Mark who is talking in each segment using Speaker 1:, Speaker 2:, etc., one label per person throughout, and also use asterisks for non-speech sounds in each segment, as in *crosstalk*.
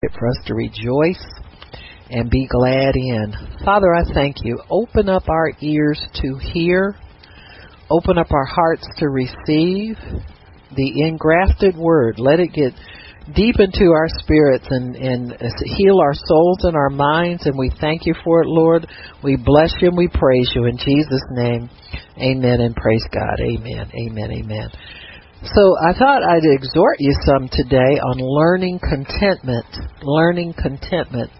Speaker 1: for us to rejoice and be glad in. Father, I thank you. Open up our ears to hear, open up our hearts to receive the engrafted word. Let it get deep into our spirits and, and heal our souls and our minds, and we thank you for it, Lord. We bless you and we praise you in Jesus' name. Amen and praise God. Amen. Amen. Amen. So I thought I'd exhort you some today on learning contentment, learning contentment,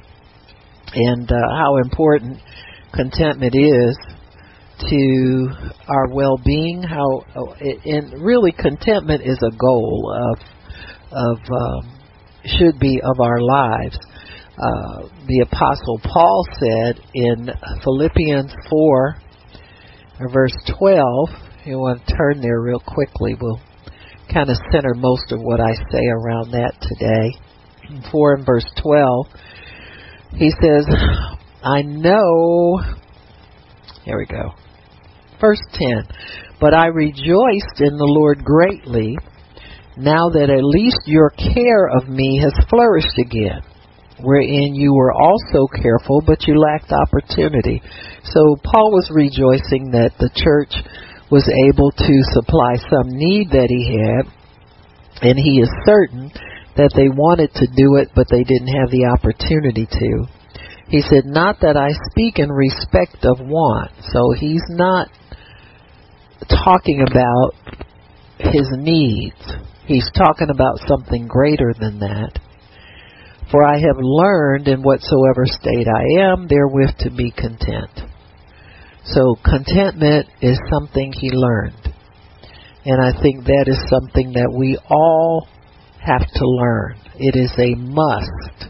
Speaker 1: and uh, how important contentment is to our well-being. How and really contentment is a goal of of um, should be of our lives. Uh, the apostle Paul said in Philippians four, verse twelve. You want to turn there real quickly. We'll kind of center most of what I say around that today. 4 and verse 12, he says, I know, here we go. Verse 10, but I rejoiced in the Lord greatly now that at least your care of me has flourished again, wherein you were also careful, but you lacked opportunity. So Paul was rejoicing that the church was able to supply some need that he had, and he is certain that they wanted to do it, but they didn't have the opportunity to. He said, Not that I speak in respect of want. So he's not talking about his needs. He's talking about something greater than that. For I have learned in whatsoever state I am therewith to be content. So contentment is something he learned. And I think that is something that we all have to learn. It is a must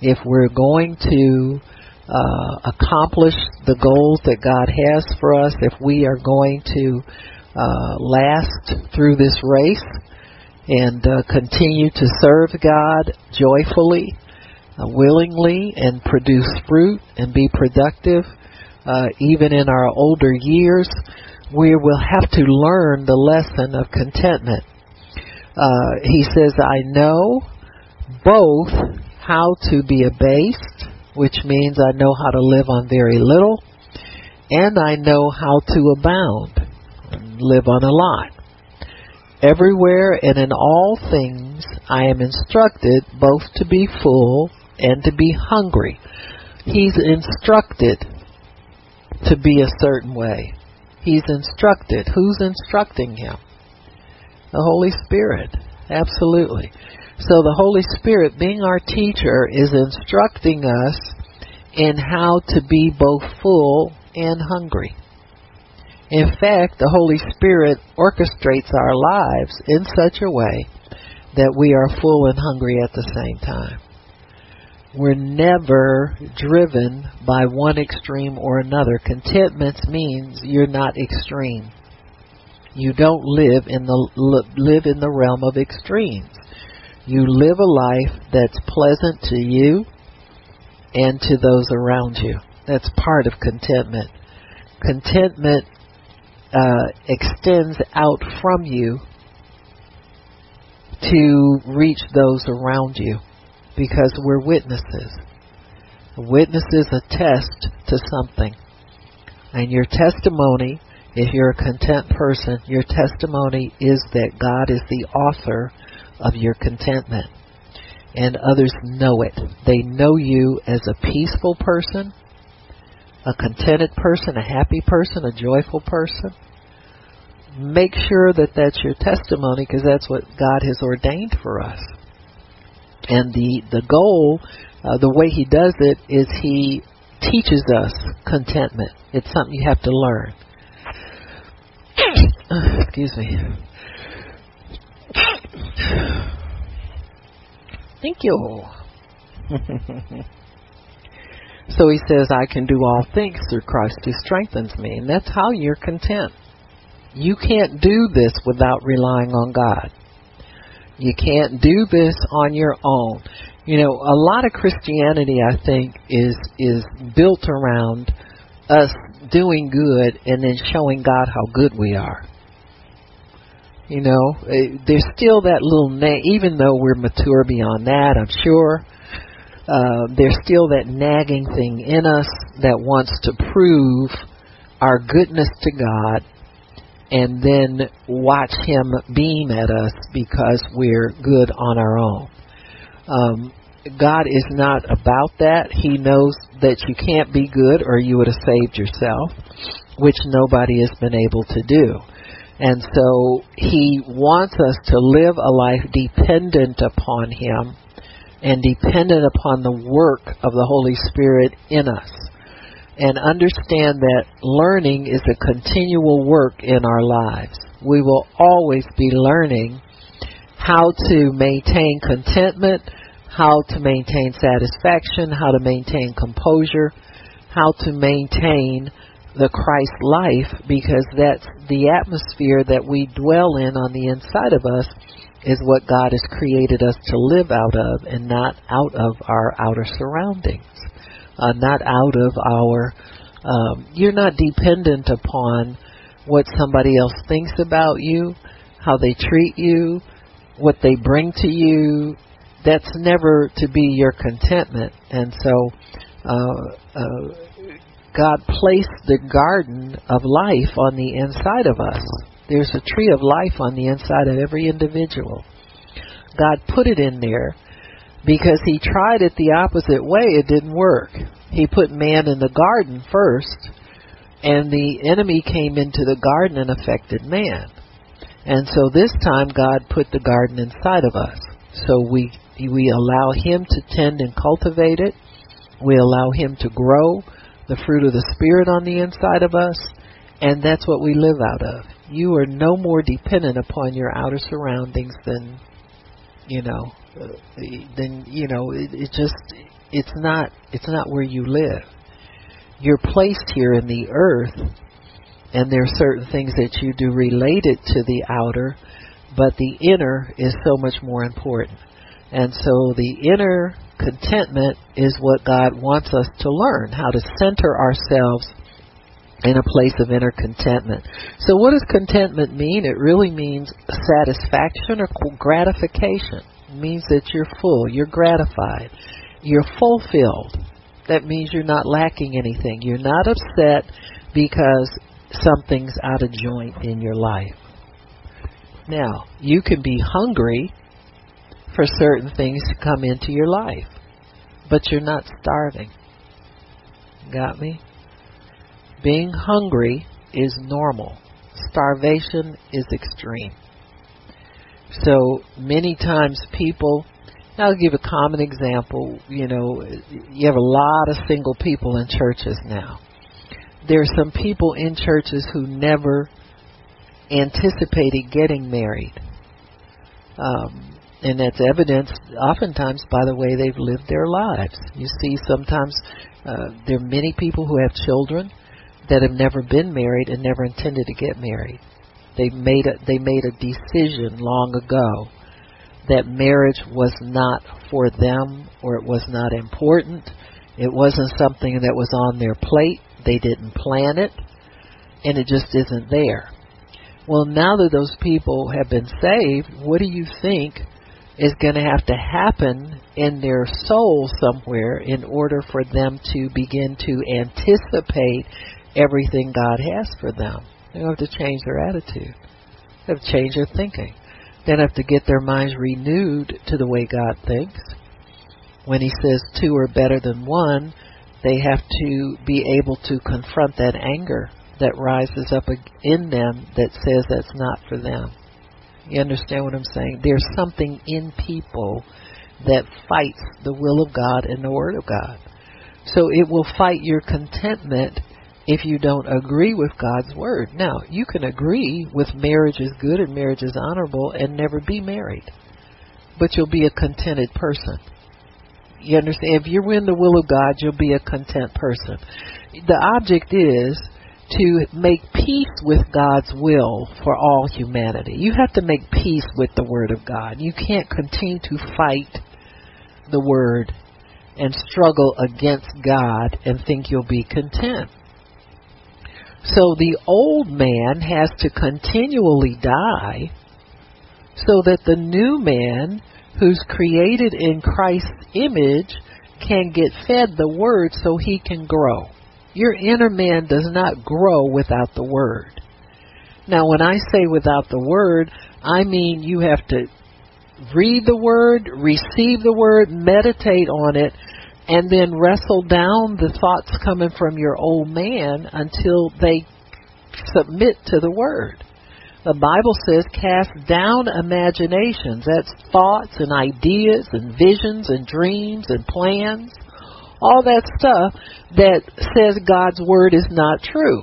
Speaker 1: if we're going to uh, accomplish the goals that God has for us, if we are going to uh, last through this race and uh, continue to serve God joyfully, uh, willingly, and produce fruit and be productive uh, even in our older years, we will have to learn the lesson of contentment. Uh, he says, I know both how to be abased, which means I know how to live on very little, and I know how to abound, live on a lot. Everywhere and in all things I am instructed both to be full and to be hungry. He's instructed to be a certain way. He's instructed. Who's instructing him? The Holy Spirit. Absolutely. So the Holy Spirit, being our teacher, is instructing us in how to be both full and hungry. In fact, the Holy Spirit orchestrates our lives in such a way that we are full and hungry at the same time. We're never driven by one extreme or another. Contentment means you're not extreme. You don't live in the live in the realm of extremes. You live a life that's pleasant to you and to those around you. That's part of contentment. Contentment uh, extends out from you to reach those around you because we're witnesses. Witnesses attest to something. And your testimony, if you're a content person, your testimony is that God is the author of your contentment. And others know it. They know you as a peaceful person, a contented person, a happy person, a joyful person. Make sure that that's your testimony because that's what God has ordained for us. And the the goal, uh, the way he does it is he teaches us contentment. It's something you have to learn. *coughs* Excuse me. Thank you. *laughs* so he says, I can do all things through Christ who strengthens me. And that's how you're content. You can't do this without relying on God. You can't do this on your own. You know, a lot of Christianity, I think, is is built around us doing good and then showing God how good we are. You know, eh, there's still that little na- even though we're mature beyond that, I'm sure. uh, there's still that nagging thing in us that wants to prove our goodness to God and then watch Him beam at us because we're good on our own. Um, God is not about that. He knows that you can't be good or you would have saved yourself, which nobody has been able to do. And so He wants us to live a life dependent upon Him and dependent upon the work of the Holy Spirit in us. And understand that learning is a continual work in our lives. We will always be learning how to maintain contentment, how to maintain satisfaction, how to maintain composure, how to maintain the Christ life because that's the atmosphere that we dwell in on the inside of us is what God has created us to live out of and not out of our outer surroundings, uh, not out of our. Um, you're not dependent upon what somebody else thinks about you, how they treat you, what they bring to you. That's never to be your contentment. And so, uh, uh, God placed the garden of life on the inside of us. There's a tree of life on the inside of every individual. God put it in there because he tried it the opposite way. It didn't work. He put man in the garden first, and the enemy came into the garden and affected man. And so this time God put the garden inside of us. So we we allow him to tend and cultivate it. We allow him to grow the fruit of the spirit on the inside of us, and that's what we live out of you are no more dependent upon your outer surroundings than you know than you know it, it just it's not it's not where you live you're placed here in the earth and there are certain things that you do related to the outer but the inner is so much more important and so the inner contentment is what God wants us to learn how to center ourselves in a place of inner contentment. So, what does contentment mean? It really means satisfaction or gratification. Means that you're full, you're gratified, you're fulfilled. That means you're not lacking anything. You're not upset because something's out of joint in your life. Now, you can be hungry for certain things to come into your life, but you're not starving. Got me? Being hungry is normal. Starvation is extreme. So many times people, I'll give a common example. You know, you have a lot of single people in churches now. There are some people in churches who never anticipated getting married. Um, and that's evidenced oftentimes by the way they've lived their lives. You see, sometimes uh, there are many people who have children that have never been married and never intended to get married. They made a they made a decision long ago that marriage was not for them or it was not important. It wasn't something that was on their plate. They didn't plan it and it just isn't there. Well, now that those people have been saved, what do you think is going to have to happen in their soul somewhere in order for them to begin to anticipate everything God has for them. They have to change their attitude. They have to change their thinking. They have to get their minds renewed to the way God thinks. When He says two are better than one, they have to be able to confront that anger that rises up in them that says that's not for them. You understand what I'm saying? There's something in people that fights the will of God and the Word of God. So it will fight your contentment if you don't agree with God's word. Now, you can agree with marriage is good and marriage is honorable and never be married, but you'll be a contented person. You understand? If you're in the will of God, you'll be a content person. The object is to make peace with God's will for all humanity. You have to make peace with the Word of God. You can't continue to fight the Word and struggle against God and think you'll be content. So the old man has to continually die so that the new man who's created in Christ's image can get fed the word so he can grow. Your inner man does not grow without the word. Now, when I say without the word, I mean you have to read the word, receive the word, meditate on it, and then wrestle down the thoughts coming from your old man until they submit to the word. The Bible says cast down imaginations. That's thoughts and ideas and visions and dreams and plans. All that stuff that says God's word is not true.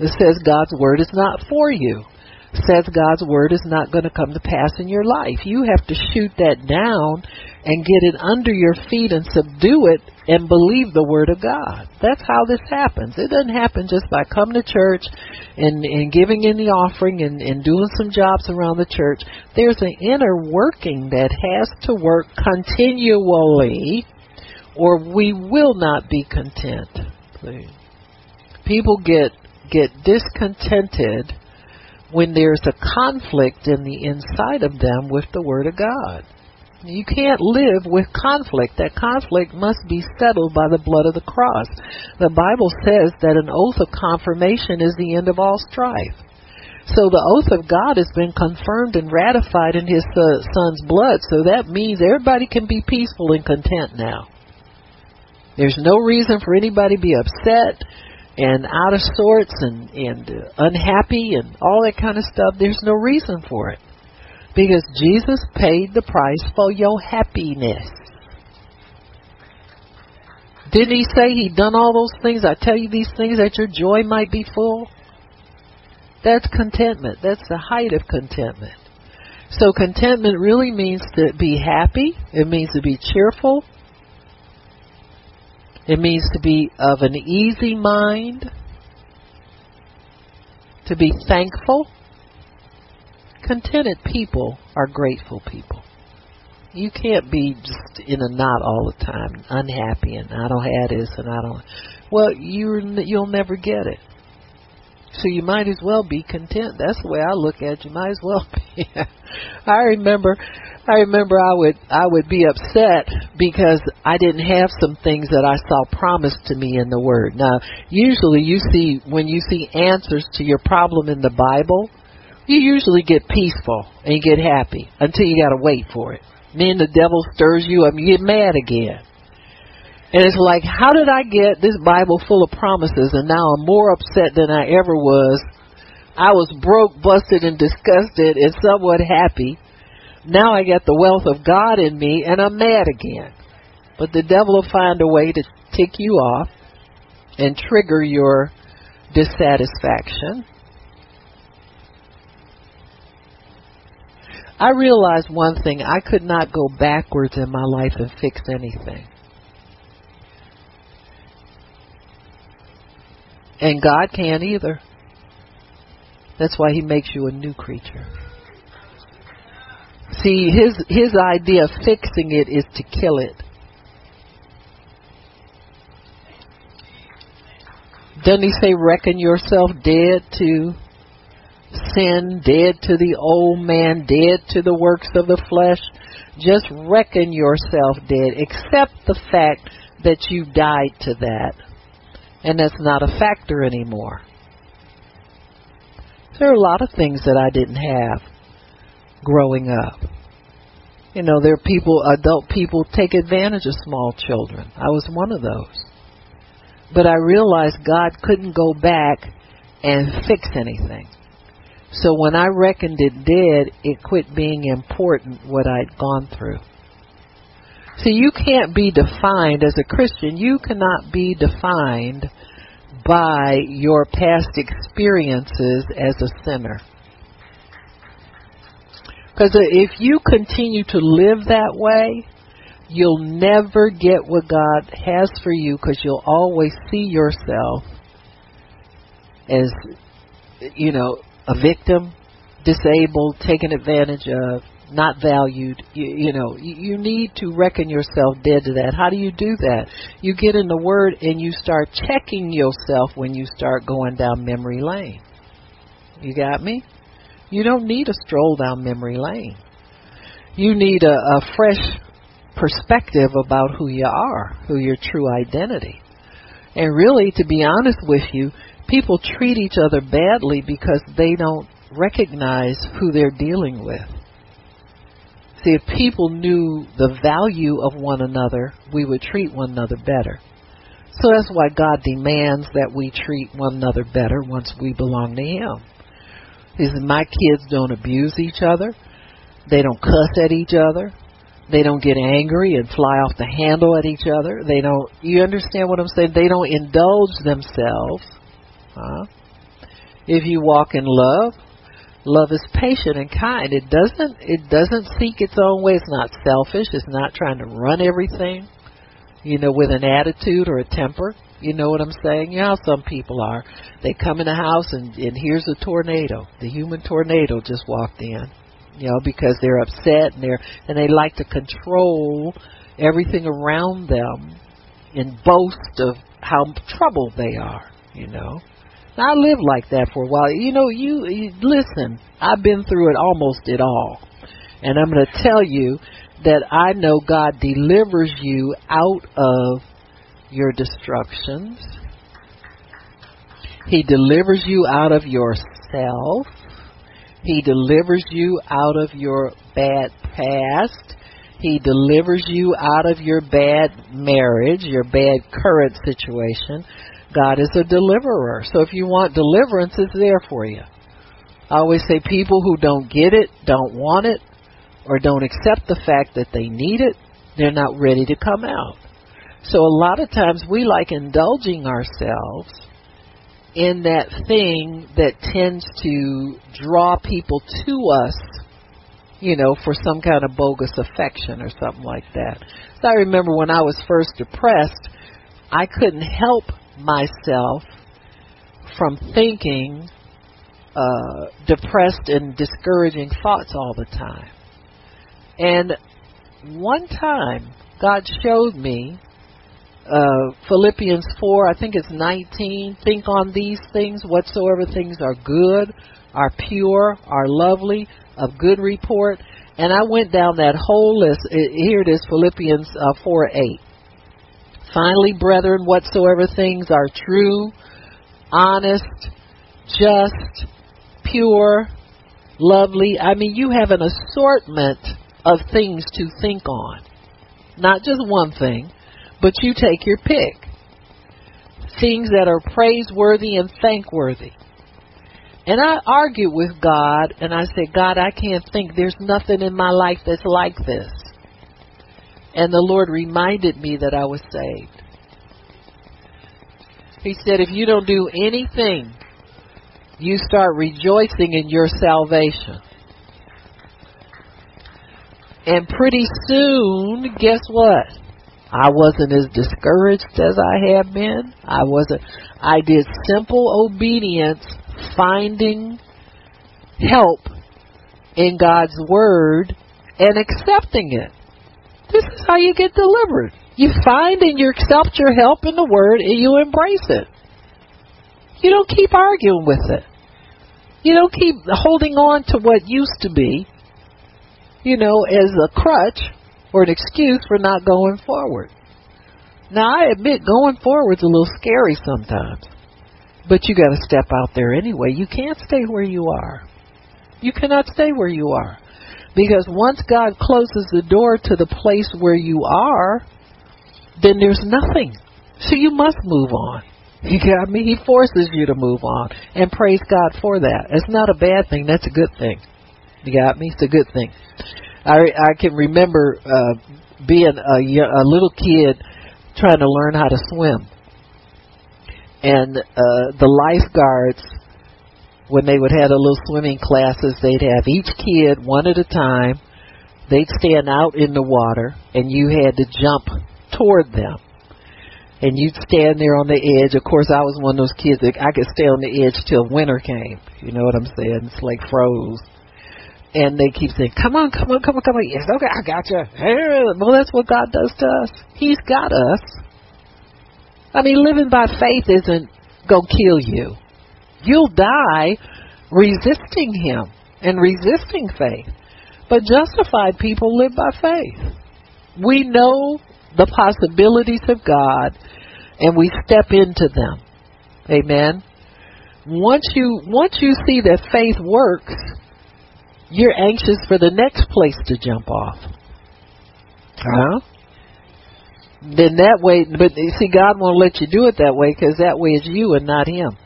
Speaker 1: It says God's word is not for you says God's word is not going to come to pass in your life. You have to shoot that down and get it under your feet and subdue it and believe the word of God. That's how this happens. It doesn't happen just by coming to church and, and giving in the offering and, and doing some jobs around the church. There's an inner working that has to work continually or we will not be content. People get get discontented when there's a conflict in the inside of them with the Word of God. You can't live with conflict. That conflict must be settled by the blood of the cross. The Bible says that an oath of confirmation is the end of all strife. So the oath of God has been confirmed and ratified in His uh, Son's blood. So that means everybody can be peaceful and content now. There's no reason for anybody to be upset and out of sorts and and unhappy and all that kind of stuff there's no reason for it. Because Jesus paid the price for your happiness. Didn't he say he done all those things? I tell you these things that your joy might be full. That's contentment. That's the height of contentment. So contentment really means to be happy. It means to be cheerful it means to be of an easy mind, to be thankful. Contented people are grateful people. You can't be just in a knot all the time, unhappy, and I don't have this, and I don't. Well, you you'll never get it. So you might as well be content. That's the way I look at. You might as well *laughs* be. I remember I remember I would I would be upset because I didn't have some things that I saw promised to me in the Word. Now, usually you see when you see answers to your problem in the Bible, you usually get peaceful and you get happy until you got to wait for it. Then the devil stirs you up, and you get mad again. And it's like, how did I get this Bible full of promises and now I'm more upset than I ever was? I was broke, busted, and disgusted and somewhat happy now I got the wealth of God in me and I'm mad again. But the devil will find a way to tick you off and trigger your dissatisfaction. I realized one thing I could not go backwards in my life and fix anything. And God can't either. That's why He makes you a new creature. See, his his idea of fixing it is to kill it. Doesn't he say, reckon yourself dead to sin, dead to the old man, dead to the works of the flesh? Just reckon yourself dead. Accept the fact that you died to that. And that's not a factor anymore. There are a lot of things that I didn't have growing up. You know, there are people, adult people take advantage of small children. I was one of those. But I realized God couldn't go back and fix anything. So when I reckoned it dead, it quit being important what I'd gone through. See, you can't be defined as a Christian. You cannot be defined by your past experiences as a sinner. Because if you continue to live that way, you'll never get what God has for you because you'll always see yourself as, you know, a victim, disabled, taken advantage of, not valued. You, you know, you, you need to reckon yourself dead to that. How do you do that? You get in the Word and you start checking yourself when you start going down memory lane. You got me? You don't need a stroll down memory lane. You need a, a fresh perspective about who you are, who your true identity. And really, to be honest with you, people treat each other badly because they don't recognize who they're dealing with. See, if people knew the value of one another, we would treat one another better. So that's why God demands that we treat one another better once we belong to Him. Says, My kids don't abuse each other. They don't cuss at each other. They don't get angry and fly off the handle at each other. They don't, you understand what I'm saying? They don't indulge themselves. Huh? If you walk in love, love is patient and kind. It doesn't, it doesn't seek its own way. It's not selfish. It's not trying to run everything, you know, with an attitude or a temper. You know what I'm saying? How some people are. They come in a house and, and here's a tornado. The human tornado just walked in you know, because they're upset and they're and they like to control everything around them and boast of how troubled they are, you know. I lived like that for a while. You know, you, you listen, I've been through it almost it all. And I'm going to tell you that I know God delivers you out of your destructions. He delivers you out of yourself. He delivers you out of your bad past. He delivers you out of your bad marriage, your bad current situation. God is a deliverer. So if you want deliverance, it's there for you. I always say people who don't get it, don't want it, or don't accept the fact that they need it, they're not ready to come out. So a lot of times we like indulging ourselves in that thing that tends to draw people to us, you know, for some kind of bogus affection or something like that. So I remember when I was first depressed, I couldn't help myself from thinking uh, depressed and discouraging thoughts all the time. And one time, God showed me uh, Philippians 4, I think it's 19. Think on these things, whatsoever things are good, are pure, are lovely, of good report. And I went down that whole list. Here it is, Philippians uh, 4 8. Finally, brethren, whatsoever things are true, honest, just, pure, lovely. I mean, you have an assortment of things to think on. Not just one thing but you take your pick. Things that are praiseworthy and thankworthy. And I argued with God and I said, God, I can't think there's nothing in my life that's like this. And the Lord reminded me that I was saved. He said, if you don't do anything, you start rejoicing in your salvation. And pretty soon, guess what? I wasn't as discouraged as I had been. I wasn't. I did simple obedience, finding help in God's Word and accepting it. This is how you get delivered. You find and you accept your help in the Word and you embrace it. You don't keep arguing with it. You don't keep holding on to what used to be, you know, as a crutch or an excuse for not going forward. Now, I admit going forward's a little scary sometimes, but you got to step out there anyway. You can't stay where you are. You cannot stay where you are. Because once God closes the door to the place where you are, then there's nothing. So you must move on. You got me? He forces you to move on. And praise God for that. It's not a bad thing, that's a good thing. You got me? It's a good thing. I I can remember uh being a a little kid trying to learn how to swim, and uh the lifeguards when they would have the little swimming classes, they'd have each kid one at a time. They'd stand out in the water, and you had to jump toward them. And you'd stand there on the edge. Of course, I was one of those kids that I could stay on the edge till winter came. You know what I'm saying? It's like froze and they keep saying, "Come on, come on, come on, come on." Yes, okay, I got you. Well, that's what God does to us. He's got us. I mean, living by faith isn't gonna kill you. You'll die resisting Him and resisting faith. But justified people live by faith. We know the possibilities of God and we step into them. Amen. Once you once you see that faith works, you're anxious for the next place to jump off. Huh? Then that way, but you see, God won't let you do it that way because that way is you and not Him.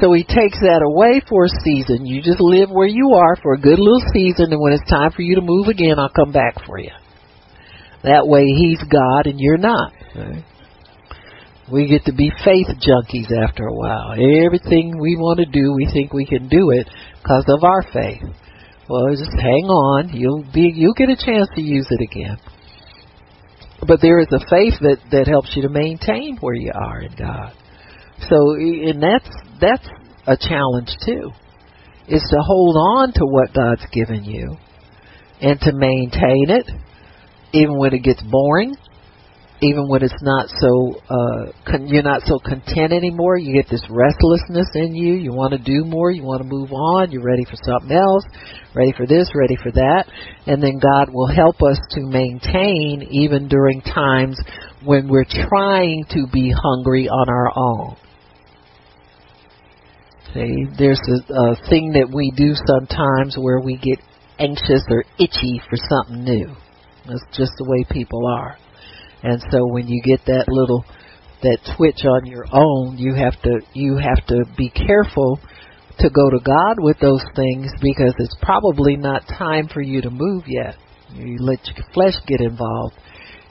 Speaker 1: So He takes that away for a season. You just live where you are for a good little season, and when it's time for you to move again, I'll come back for you. That way, He's God and you're not. Right? We get to be faith junkies after a while. Everything we want to do, we think we can do it because of our faith. Well, just hang on. You'll be you'll get a chance to use it again. But there is a faith that that helps you to maintain where you are in God. So, and that's that's a challenge too. Is to hold on to what God's given you and to maintain it even when it gets boring even when it's not so uh con- you're not so content anymore you get this restlessness in you you want to do more you want to move on you're ready for something else ready for this ready for that and then God will help us to maintain even during times when we're trying to be hungry on our own. See there's a, a thing that we do sometimes where we get anxious or itchy for something new. That's just the way people are and so when you get that little that twitch on your own, you have to you have to be careful to go to God with those things because it's probably not time for you to move yet. You let your flesh get involved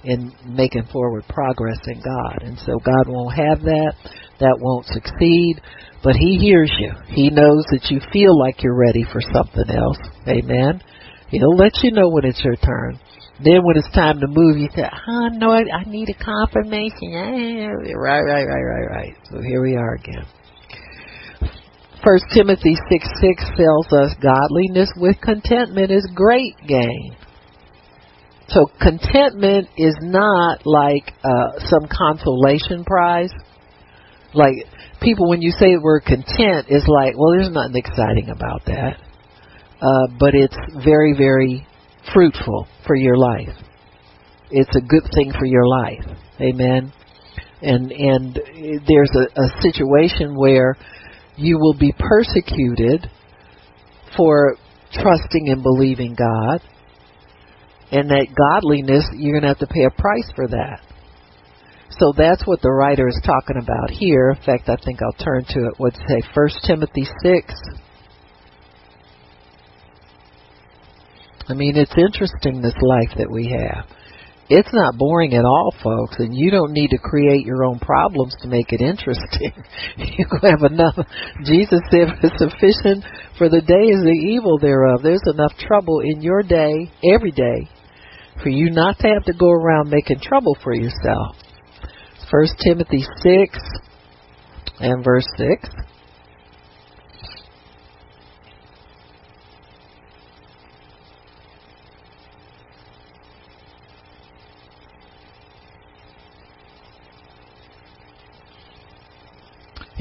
Speaker 1: in making forward progress in God. And so God won't have that. That won't succeed. But He hears you. He knows that you feel like you're ready for something else. Amen. He'll let you know when it's your turn. Then when it's time to move, you say, "Huh? no, I, I need a confirmation." Yeah, Right, right, right, right, right. So here we are again. First Timothy six six tells us godliness with contentment is great gain. So contentment is not like uh, some consolation prize. Like people, when you say the word content, is like, well, there's nothing exciting about that. Uh, but it's very, very fruitful for your life. It's a good thing for your life. Amen. And and there's a, a situation where you will be persecuted for trusting and believing God. And that godliness, you're going to have to pay a price for that. So that's what the writer is talking about here. In fact, I think I'll turn to it. What's say? First Timothy six I mean, it's interesting this life that we have. It's not boring at all, folks, and you don't need to create your own problems to make it interesting. *laughs* you have enough. Jesus said, "It's sufficient for the day is the evil thereof." There's enough trouble in your day, every day, for you not to have to go around making trouble for yourself. First Timothy six and verse six.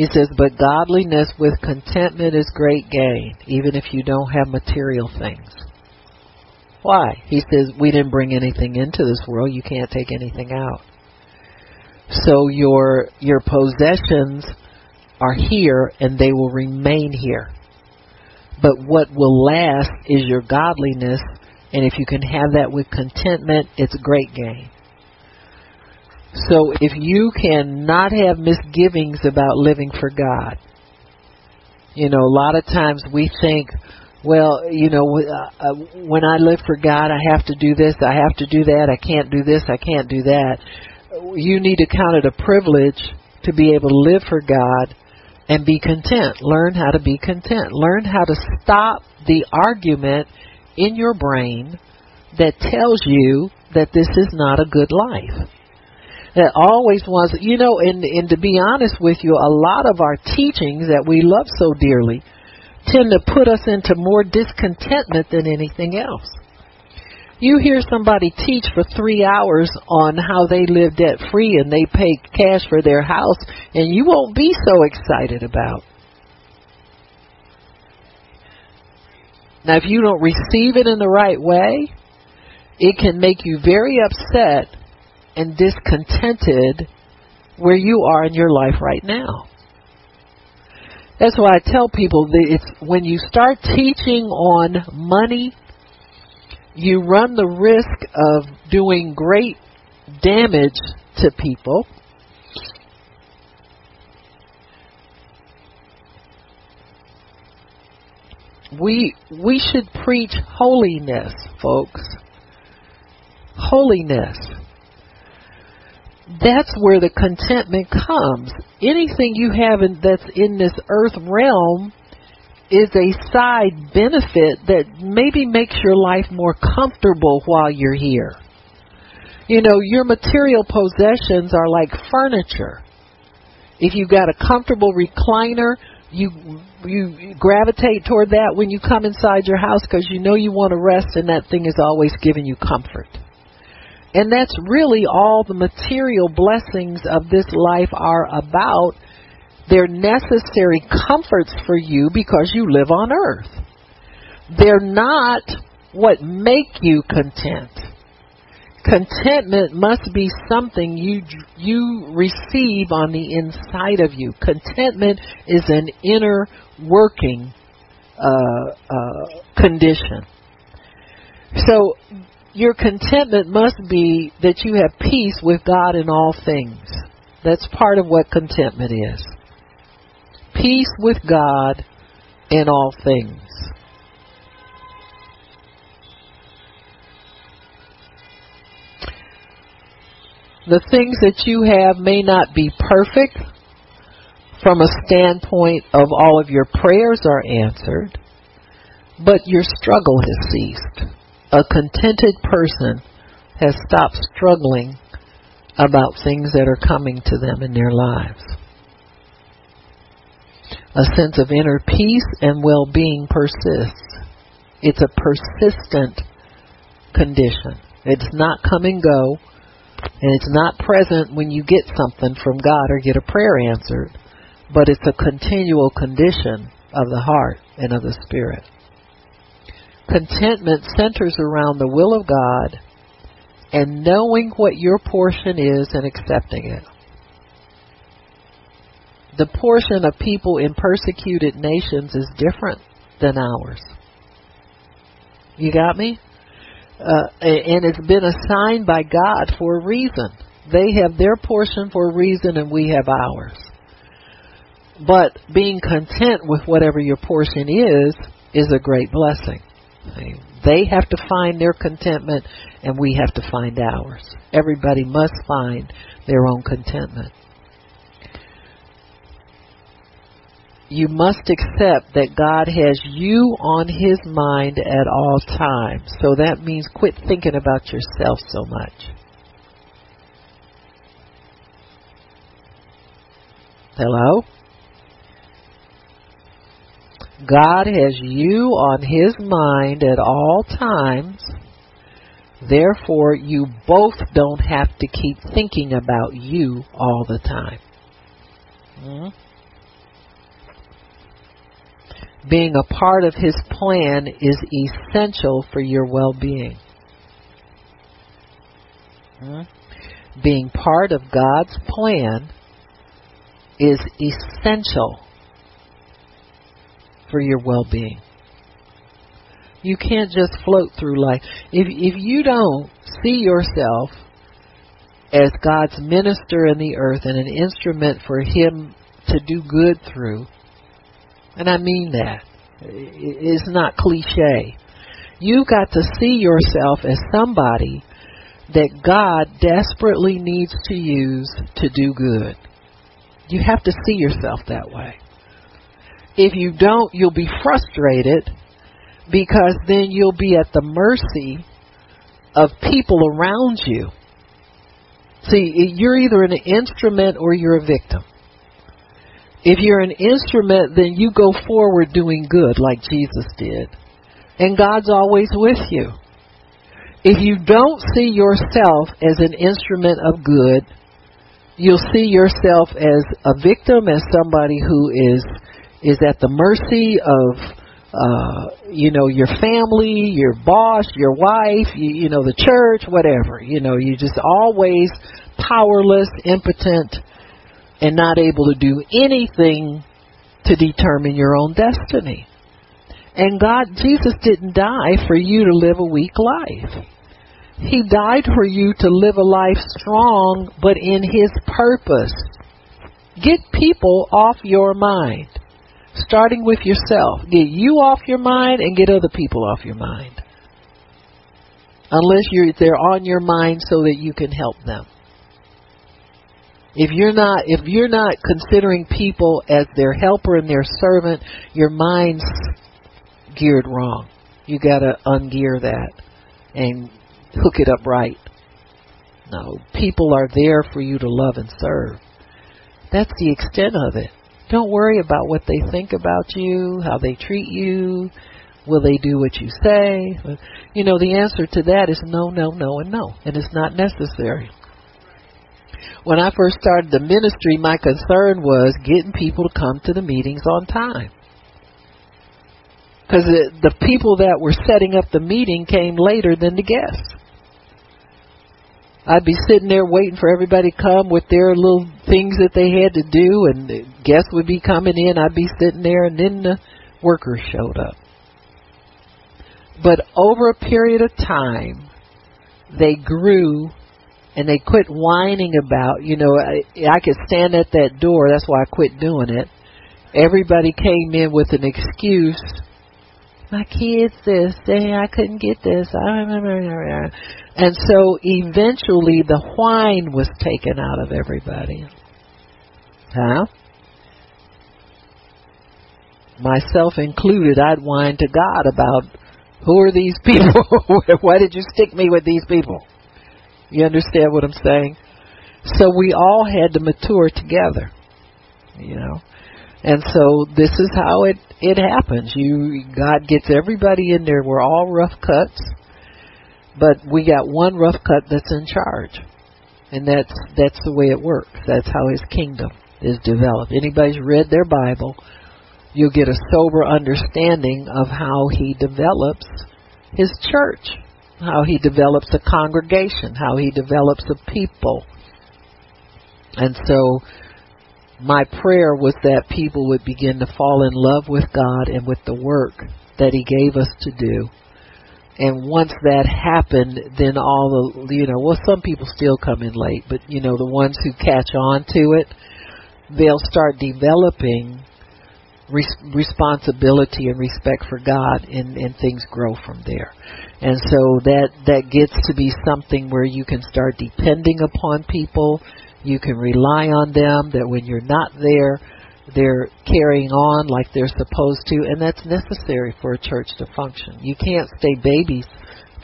Speaker 1: He says, but godliness with contentment is great gain, even if you don't have material things. Why? He says, we didn't bring anything into this world. You can't take anything out. So your, your possessions are here and they will remain here. But what will last is your godliness. And if you can have that with contentment, it's great gain. So if you cannot have misgivings about living for God, you know, a lot of times we think, well, you know, uh, uh, when I live for God, I have to do this, I have to do that, I can't do this, I can't do that. You need to count it a privilege to be able to live for God and be content. Learn how to be content. Learn how to stop the argument in your brain that tells you that this is not a good life that always wants, you know, and, and to be honest with you, a lot of our teachings that we love so dearly tend to put us into more discontentment than anything else. You hear somebody teach for three hours on how they live debt free and they pay cash for their house, and you won't be so excited about. Now, if you don't receive it in the right way, it can make you very upset and discontented where you are in your life right now. That's why I tell people that it's when you start teaching on money, you run the risk of doing great damage to people. We we should preach holiness, folks. Holiness that's where the contentment comes. Anything you have in, that's in this earth realm is a side benefit that maybe makes your life more comfortable while you're here. You know, your material possessions are like furniture. If you've got a comfortable recliner, you you gravitate toward that when you come inside your house because you know you want to rest and that thing is always giving you comfort. And that's really all the material blessings of this life are about. They're necessary comforts for you because you live on earth. They're not what make you content. Contentment must be something you you receive on the inside of you. Contentment is an inner working uh, uh, condition. So your contentment must be that you have peace with God in all things. That's part of what contentment is. Peace with God in all things. The things that you have may not be perfect from a standpoint of all of your prayers are answered, but your struggle has ceased a contented person has stopped struggling about things that are coming to them in their lives. A sense of inner peace and well being persists. It's a persistent condition. It's not come and go, and it's not present when you get something from God or get a prayer answered, but it's a continual condition of the heart and of the spirit. Contentment centers around the will of God and knowing what your portion is and accepting it. The portion of people in persecuted nations is different than ours. You got me? Uh, and it's been assigned by God for a reason. They have their portion for a reason and we have ours. But being content with whatever your portion is, is a great blessing. They have to find their contentment, and we have to find ours. Everybody must find their own contentment. You must accept that God has you on His mind at all times. So that means quit thinking about yourself so much. Hello? God has you on His mind at all times. Therefore, you both don't have to keep thinking about you all the time. Mm-hmm. Being a part of His plan is essential for your well being. Mm-hmm. Being part of God's plan is essential for your well-being. You can't just float through life. If if you don't see yourself as God's minister in the earth and an instrument for him to do good through, and I mean that. It's not cliche. You've got to see yourself as somebody that God desperately needs to use to do good. You have to see yourself that way. If you don't, you'll be frustrated because then you'll be at the mercy of people around you. See, you're either an instrument or you're a victim. If you're an instrument, then you go forward doing good like Jesus did. And God's always with you. If you don't see yourself as an instrument of good, you'll see yourself as a victim, as somebody who is is at the mercy of uh, you know, your family, your boss, your wife, you, you know, the church, whatever. You know, you're just always powerless, impotent, and not able to do anything to determine your own destiny. And God, Jesus didn't die for you to live a weak life. He died for you to live a life strong, but in His purpose. Get people off your mind starting with yourself. Get you off your mind and get other people off your mind. Unless you're they're on your mind so that you can help them. If you're not if you're not considering people as their helper and their servant, your mind's geared wrong. You got to ungear that and hook it up right. No, people are there for you to love and serve. That's the extent of it. Don't worry about what they think about you, how they treat you. Will they do what you say? You know, the answer to that is no, no, no, and no. And it's not necessary. When I first started the ministry, my concern was getting people to come to the meetings on time. Because the people that were setting up the meeting came later than the guests. I'd be sitting there waiting for everybody to come with their little things that they had to do, and the guests would be coming in. I'd be sitting there, and then the workers showed up. But over a period of time, they grew and they quit whining about, you know, I, I could stand at that door. That's why I quit doing it. Everybody came in with an excuse my kids this, they I couldn't get this. And so eventually the whine was taken out of everybody. Huh? Myself included, I'd whine to God about who are these people? *laughs* Why did you stick me with these people? You understand what I'm saying? So we all had to mature together. You know. And so this is how it it happens. You God gets everybody in there. We're all rough cuts, but we got one rough cut that's in charge, and that's that's the way it works. That's how His kingdom is developed. Anybody's read their Bible, you'll get a sober understanding of how He develops His church, how He develops a congregation, how He develops a people, and so my prayer was that people would begin to fall in love with God and with the work that He gave us to do. And once that happened, then all the, you know, well, some people still come in late, but, you know, the ones who catch on to it, they'll start developing res- responsibility and respect for God, and, and things grow from there. And so that that gets to be something where you can start depending upon people you can rely on them that when you're not there, they're carrying on like they're supposed to, and that's necessary for a church to function. You can't stay babies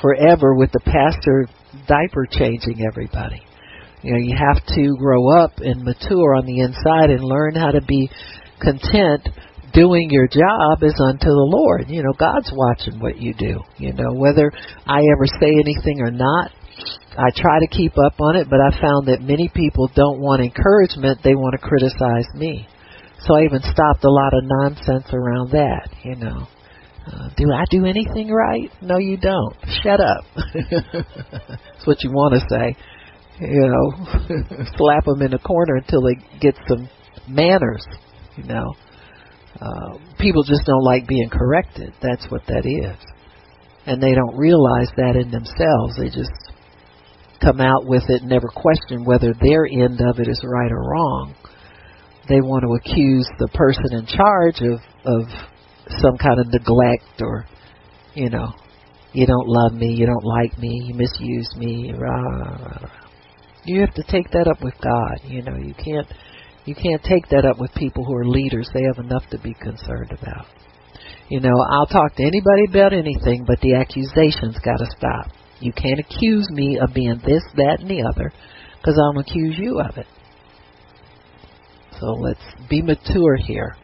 Speaker 1: forever with the pastor diaper changing everybody. You know, you have to grow up and mature on the inside and learn how to be content doing your job is unto the Lord. You know, God's watching what you do. You know, whether I ever say anything or not, I try to keep up on it, but I found that many people don't want encouragement, they want to criticize me. So I even stopped a lot of nonsense around that, you know. Uh, do I do anything right? No, you don't. Shut up. *laughs* That's what you want to say. You know, *laughs* slap them in the corner until they get some manners, you know. Uh, people just don't like being corrected. That's what that is. And they don't realize that in themselves. They just come out with it and never question whether their end of it is right or wrong. They want to accuse the person in charge of of some kind of neglect or you know, you don't love me, you don't like me, you misuse me, rah, rah, rah. You have to take that up with God, you know, you can't you can't take that up with people who are leaders. They have enough to be concerned about. You know, I'll talk to anybody about anything, but the accusations got to stop. You can't accuse me of being this, that, and the other, because I'm accuse you of it. So let's be mature here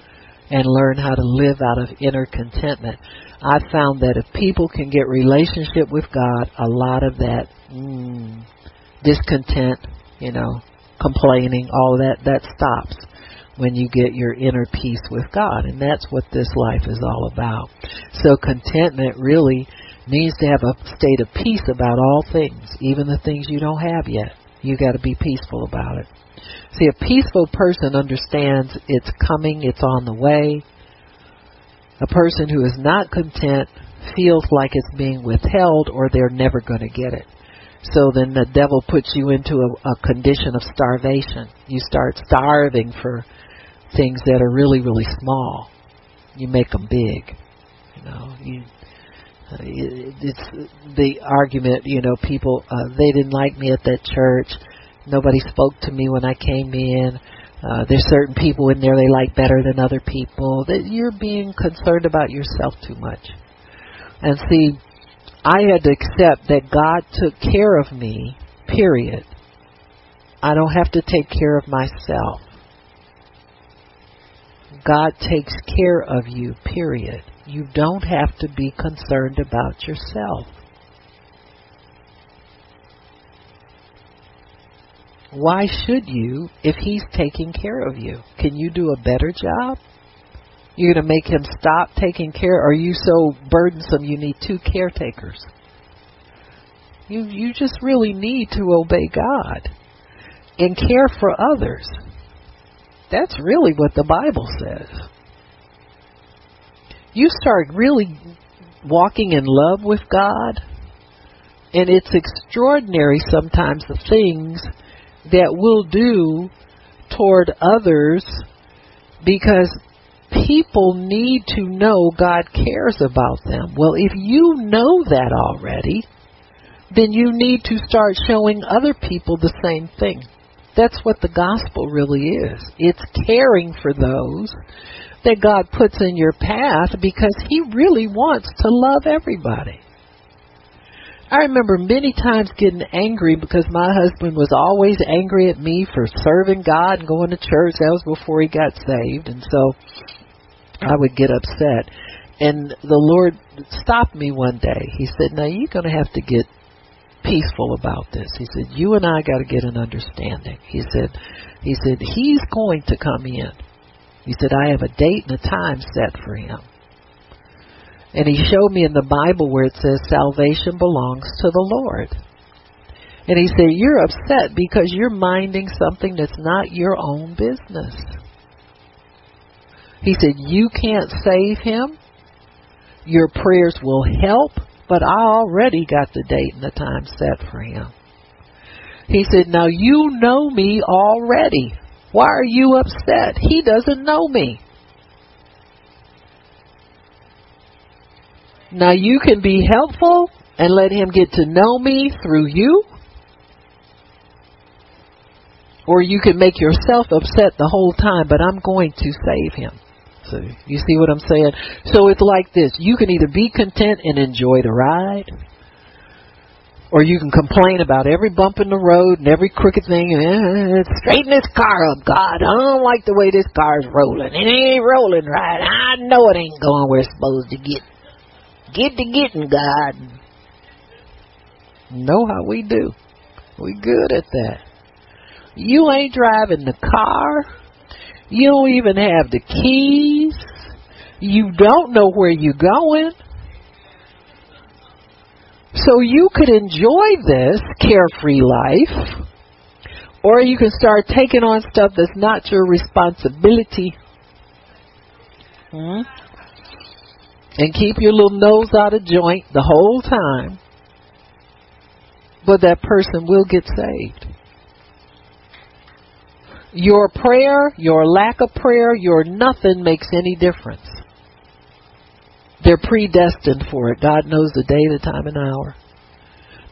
Speaker 1: and learn how to live out of inner contentment. I've found that if people can get relationship with God, a lot of that mm, discontent, you know, complaining, all that, that stops. when you get your inner peace with God. And that's what this life is all about. So contentment really means to have a state of peace about all things, even the things you don't have yet. You got to be peaceful about it. See, a peaceful person understands it's coming, it's on the way. A person who is not content feels like it's being withheld or they're never going to get it. So then the devil puts you into a, a condition of starvation. You start starving for things that are really, really small. You make them big. You know, you it's the argument, you know, people uh, they didn't like me at that church. Nobody spoke to me when I came in. Uh, there's certain people in there they like better than other people. That you're being concerned about yourself too much. And see, I had to accept that God took care of me. Period. I don't have to take care of myself. God takes care of you. Period. You don't have to be concerned about yourself. Why should you if he's taking care of you? Can you do a better job? You're going to make him stop taking care? Are you so burdensome you need two caretakers? You you just really need to obey God and care for others. That's really what the Bible says you start really walking in love with God, and it's extraordinary sometimes the things that we'll do toward others because people need to know God cares about them. Well, if you know that already, then you need to start showing other people the same thing. That's what the gospel really is. It's caring for those that God puts in your path because He really wants to love everybody. I remember many times getting angry because my husband was always angry at me for serving God and going to church. That was before he got saved. And so I would get upset. And the Lord stopped me one day. He said, Now you're going to have to get peaceful about this. He said, You and I got to get an understanding. He said, He said, He's going to come in. He said, I have a date and a time set for him. And he showed me in the Bible where it says salvation belongs to the Lord. And he said, You're upset because you're minding something that's not your own business. He said, You can't save him. Your prayers will help, but I already got the date and the time set for him. He said, Now you know me already. Why are you upset? He doesn't know me. Now you can be helpful and let him get to know me through you. Or you can make yourself upset the whole time, but I'm going to save him. So you see what I'm saying? So it's like this. You can either be content and enjoy the ride, or you can complain about every bump in the road and every crooked thing. Eh, straighten this car up, God. I don't like the way this car's rolling. It ain't rolling right. I know it ain't going where it's supposed to get. Get to getting, God. Know how we do. We good at that. You ain't driving the car. You don't even have the keys. You don't know where you're going. So you could enjoy this carefree life, or you can start taking on stuff that's not your responsibility. Hmm? And keep your little nose out of joint the whole time. But that person will get saved. Your prayer, your lack of prayer, your nothing makes any difference. They're predestined for it. God knows the day, the time, and hour.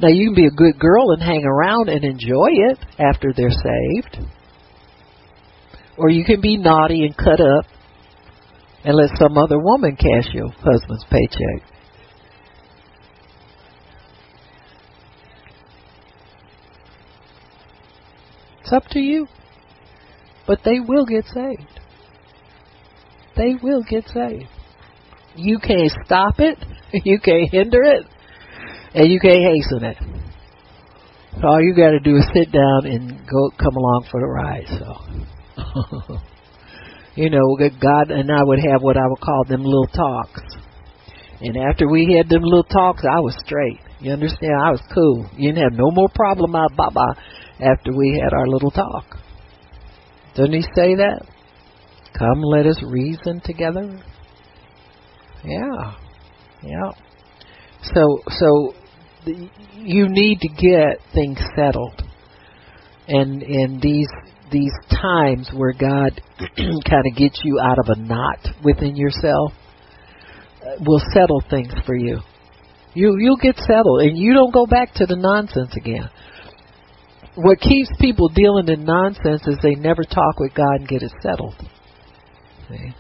Speaker 1: Now you can be a good girl and hang around and enjoy it after they're saved. Or you can be naughty and cut up and let some other woman cash your husband's paycheck. It's up to you. But they will get saved. They will get saved. You can't stop it. *laughs* You can't hinder it. And you can't hasten it. So all you got to do is sit down and go come along for the ride. So *laughs* you know, God and I would have what I would call them little talks. And after we had them little talks, I was straight. You understand? I was cool. You didn't have no more problem out Baba after we had our little talk. Doesn't he say that? Come, let us reason together. Yeah, yeah. So, so you need to get things settled, and in these these times where God *clears throat* kind of gets you out of a knot within yourself, uh, will settle things for you. You you'll get settled, and you don't go back to the nonsense again. What keeps people dealing in nonsense is they never talk with God and get it settled. See?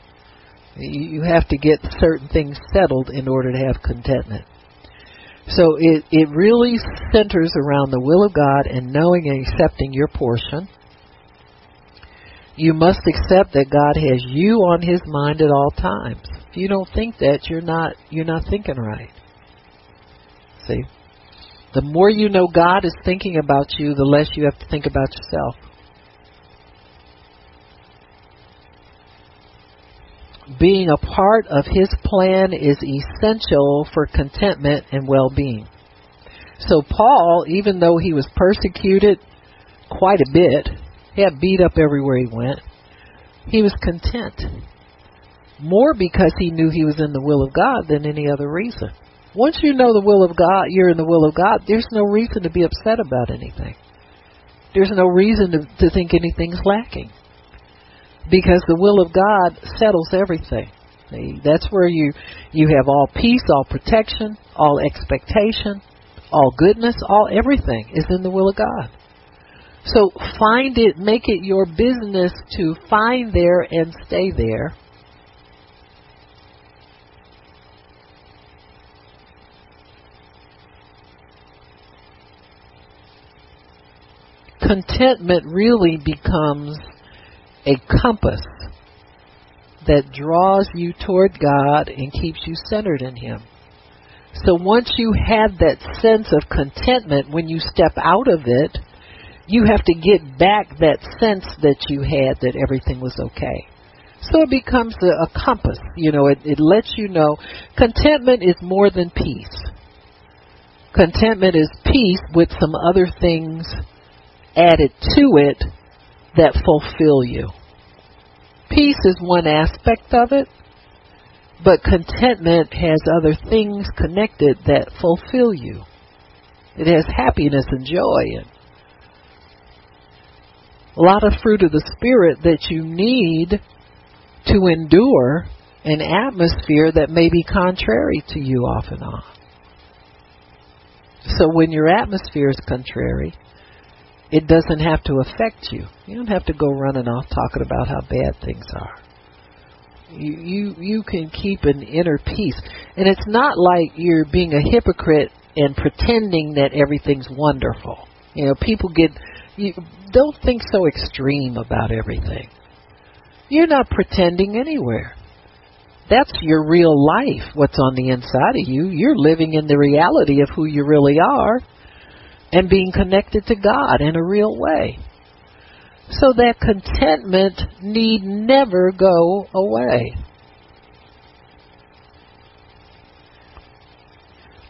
Speaker 1: You have to get certain things settled in order to have contentment. So it, it really centers around the will of God and knowing and accepting your portion. You must accept that God has you on his mind at all times. If you don't think that, you're not you're not thinking right. See? The more you know God is thinking about you, the less you have to think about yourself. Being a part of His plan is essential for contentment and well being. So, Paul, even though he was persecuted quite a bit, he had beat up everywhere he went, he was content. More because he knew he was in the will of God than any other reason. Once you know the will of God, you're in the will of God, there's no reason to be upset about anything. There's no reason to, to think anything's lacking because the will of God settles everything. That's where you you have all peace, all protection, all expectation, all goodness, all everything is in the will of God. So find it, make it your business to find there and stay there. Contentment really becomes a compass that draws you toward God and keeps you centered in Him. So once you have that sense of contentment when you step out of it, you have to get back that sense that you had that everything was okay. So it becomes a, a compass. You know, it, it lets you know contentment is more than peace. Contentment is peace with some other things added to it that fulfill you. Peace is one aspect of it, but contentment has other things connected that fulfill you. It has happiness and joy and a lot of fruit of the Spirit that you need to endure an atmosphere that may be contrary to you off and on. So when your atmosphere is contrary, it doesn't have to affect you. You don't have to go running off talking about how bad things are. You you you can keep an inner peace, and it's not like you're being a hypocrite and pretending that everything's wonderful. You know, people get you don't think so extreme about everything. You're not pretending anywhere. That's your real life, what's on the inside of you. You're living in the reality of who you really are and being connected to God in a real way. So that contentment need never go away.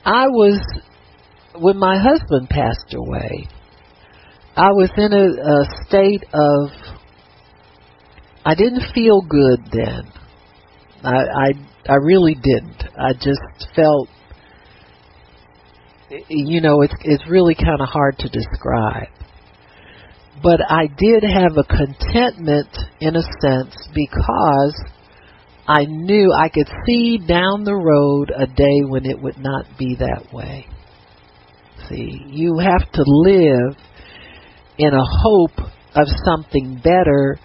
Speaker 1: I was, when my husband passed away, I was in a, a state of, I didn't feel good then. I, I, I really didn't. I just felt you know, it's it's really kind of hard to describe. But I did have a contentment in a sense because I knew I could see down the road a day when it would not be that way. See, you have to live in a hope of something better,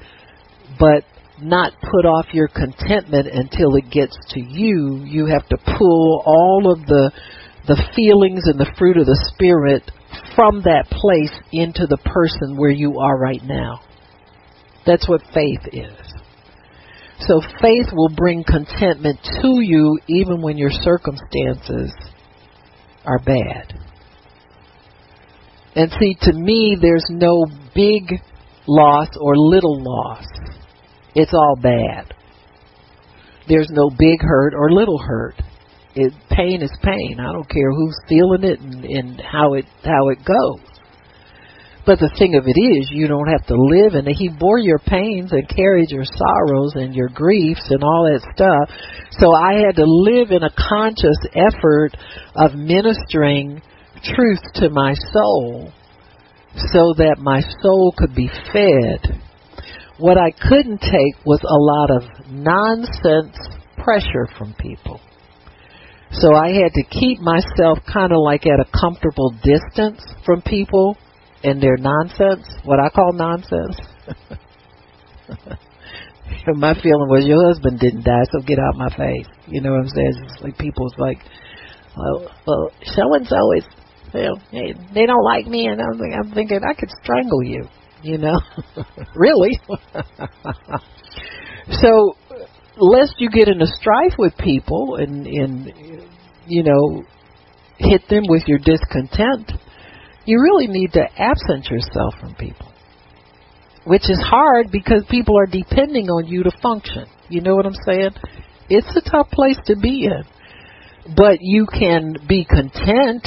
Speaker 1: but not put off your contentment until it gets to you. You have to pull all of the the feelings and the fruit of the Spirit from that place into the person where you are right now. That's what faith is. So faith will bring contentment to you even when your circumstances are bad. And see, to me, there's no big loss or little loss. it's all bad. There's no big hurt or little hurt. It, pain is pain. I don't care who's feeling it and, and how it how it goes. But the thing of it is, you don't have to live in it. He bore your pains and carried your sorrows and your griefs and all that stuff. So I had to live in a conscious effort of ministering truth to my soul so that my soul could be fed. What I couldn't take was a lot of nonsense pressure from people. So I had to keep myself kind of like at a comfortable distance from people and their nonsense, what I call nonsense. *laughs* my feeling was your husband didn't die, so get out of my face. You know what I'm saying? It's like people's like, well, well, so and so is, well, they, they don't like me, and I'm, I'm thinking I could strangle you. You know, *laughs* really. *laughs* so, lest you get in a strife with people and and you know hit them with your discontent you really need to absent yourself from people. Which is hard because people are depending on you to function. You know what I'm saying? It's a tough place to be in. But you can be content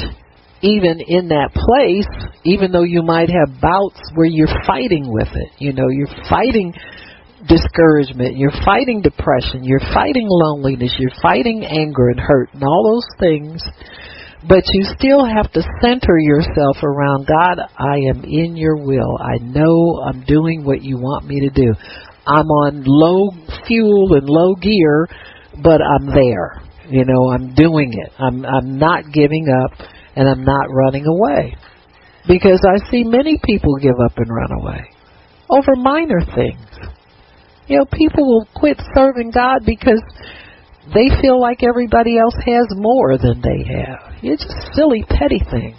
Speaker 1: even in that place, even though you might have bouts where you're fighting with it. You know, you're fighting discouragement, you're fighting depression, you're fighting loneliness, you're fighting anger and hurt and all those things but you still have to center yourself around God, I am in your will. I know I'm doing what you want me to do. I'm on low fuel and low gear, but I'm there. You know, I'm doing it. I'm I'm not giving up and I'm not running away. Because I see many people give up and run away over minor things. You know, people will quit serving God because they feel like everybody else has more than they have. It's just silly, petty things.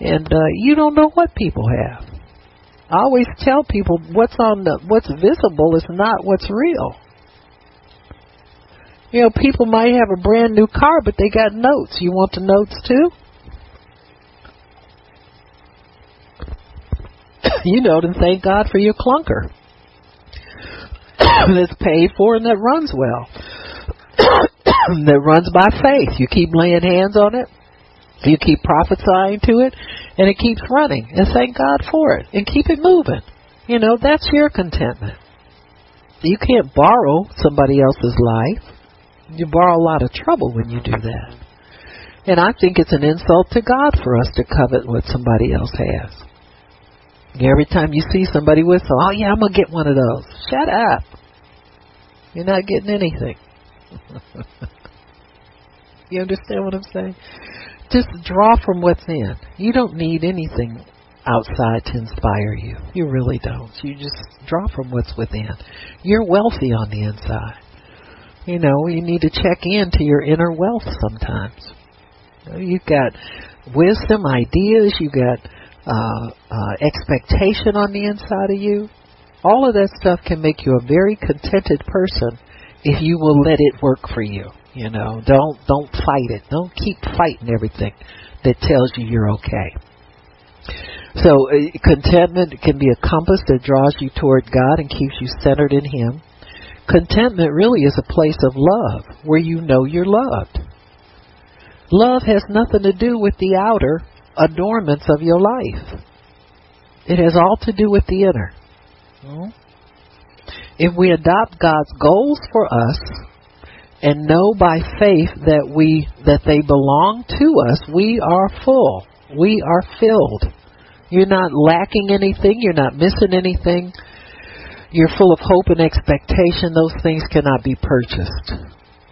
Speaker 1: And uh, you don't know what people have. I always tell people what's on the what's visible is not what's real. You know, people might have a brand new car, but they got notes. You want the notes too? *coughs* you know, then thank God for your clunker *coughs* that's paid for and that runs well. *coughs* that runs by faith. You keep laying hands on it, you keep prophesying to it, and it keeps running. And thank God for it. And keep it moving. You know, that's your contentment. You can't borrow somebody else's life. You borrow a lot of trouble when you do that. And I think it's an insult to God for us to covet what somebody else has. Every time you see somebody with, oh yeah, I'm gonna get one of those. Shut up. You're not getting anything. *laughs* you understand what I'm saying? Just draw from within. You don't need anything outside to inspire you. You really don't. You just draw from what's within. You're wealthy on the inside. You know, you need to check into your inner wealth sometimes. You've got wisdom, ideas, you got uh, uh, expectation on the inside of you. All of that stuff can make you a very contented person if you will let it work for you. You know, don't don't fight it. Don't keep fighting everything that tells you you're okay. So uh, contentment can be a compass that draws you toward God and keeps you centered in Him. Contentment really is a place of love where you know you're loved. Love has nothing to do with the outer adornments of your life. It has all to do with the inner. Hmm? if we adopt God's goals for us and know by faith that we that they belong to us, we are full. We are filled. You're not lacking anything, you're not missing anything. You're full of hope and expectation. Those things cannot be purchased.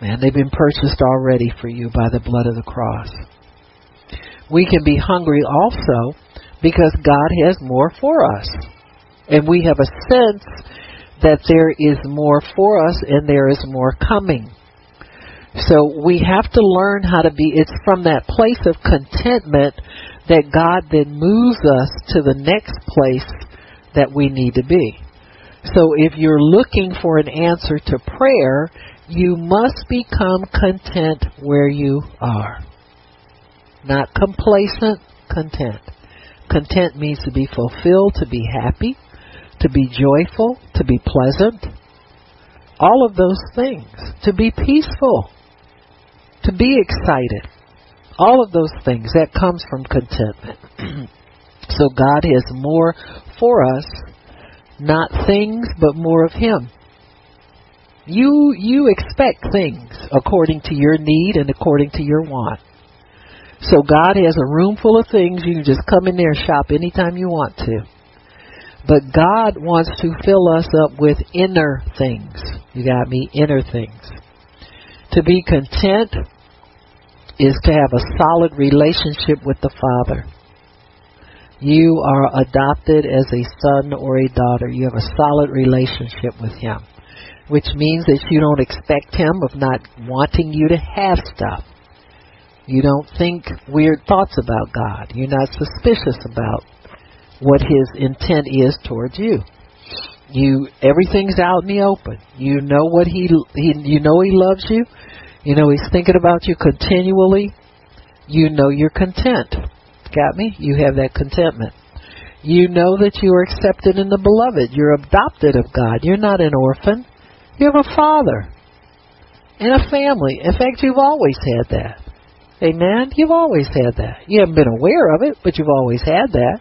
Speaker 1: Man, they've been purchased already for you by the blood of the cross. We can be hungry also because God has more for us. And we have a sense that there is more for us and there is more coming. So we have to learn how to be, it's from that place of contentment that God then moves us to the next place that we need to be. So if you're looking for an answer to prayer, you must become content where you are. Not complacent, content. Content means to be fulfilled, to be happy, to be joyful, to be pleasant, all of those things, to be peaceful, to be excited. All of those things that comes from contentment. *clears throat* so God has more for us, not things, but more of Him. You you expect things according to your need and according to your want. So God has a room full of things. You can just come in there and shop anytime you want to. But God wants to fill us up with inner things. You got me? Inner things. To be content is to have a solid relationship with the Father. You are adopted as a son or a daughter. You have a solid relationship with Him, which means that you don't expect Him of not wanting you to have stuff. You don't think weird thoughts about God. You're not suspicious about what his intent is towards you. You everything's out in the open. You know what he, he you know he loves you. You know he's thinking about you continually. You know you're content. Got me? You have that contentment. You know that you are accepted in the beloved. You're adopted of God. You're not an orphan. You have a father and a family. In fact, you've always had that. Amen? You've always had that. You haven't been aware of it, but you've always had that.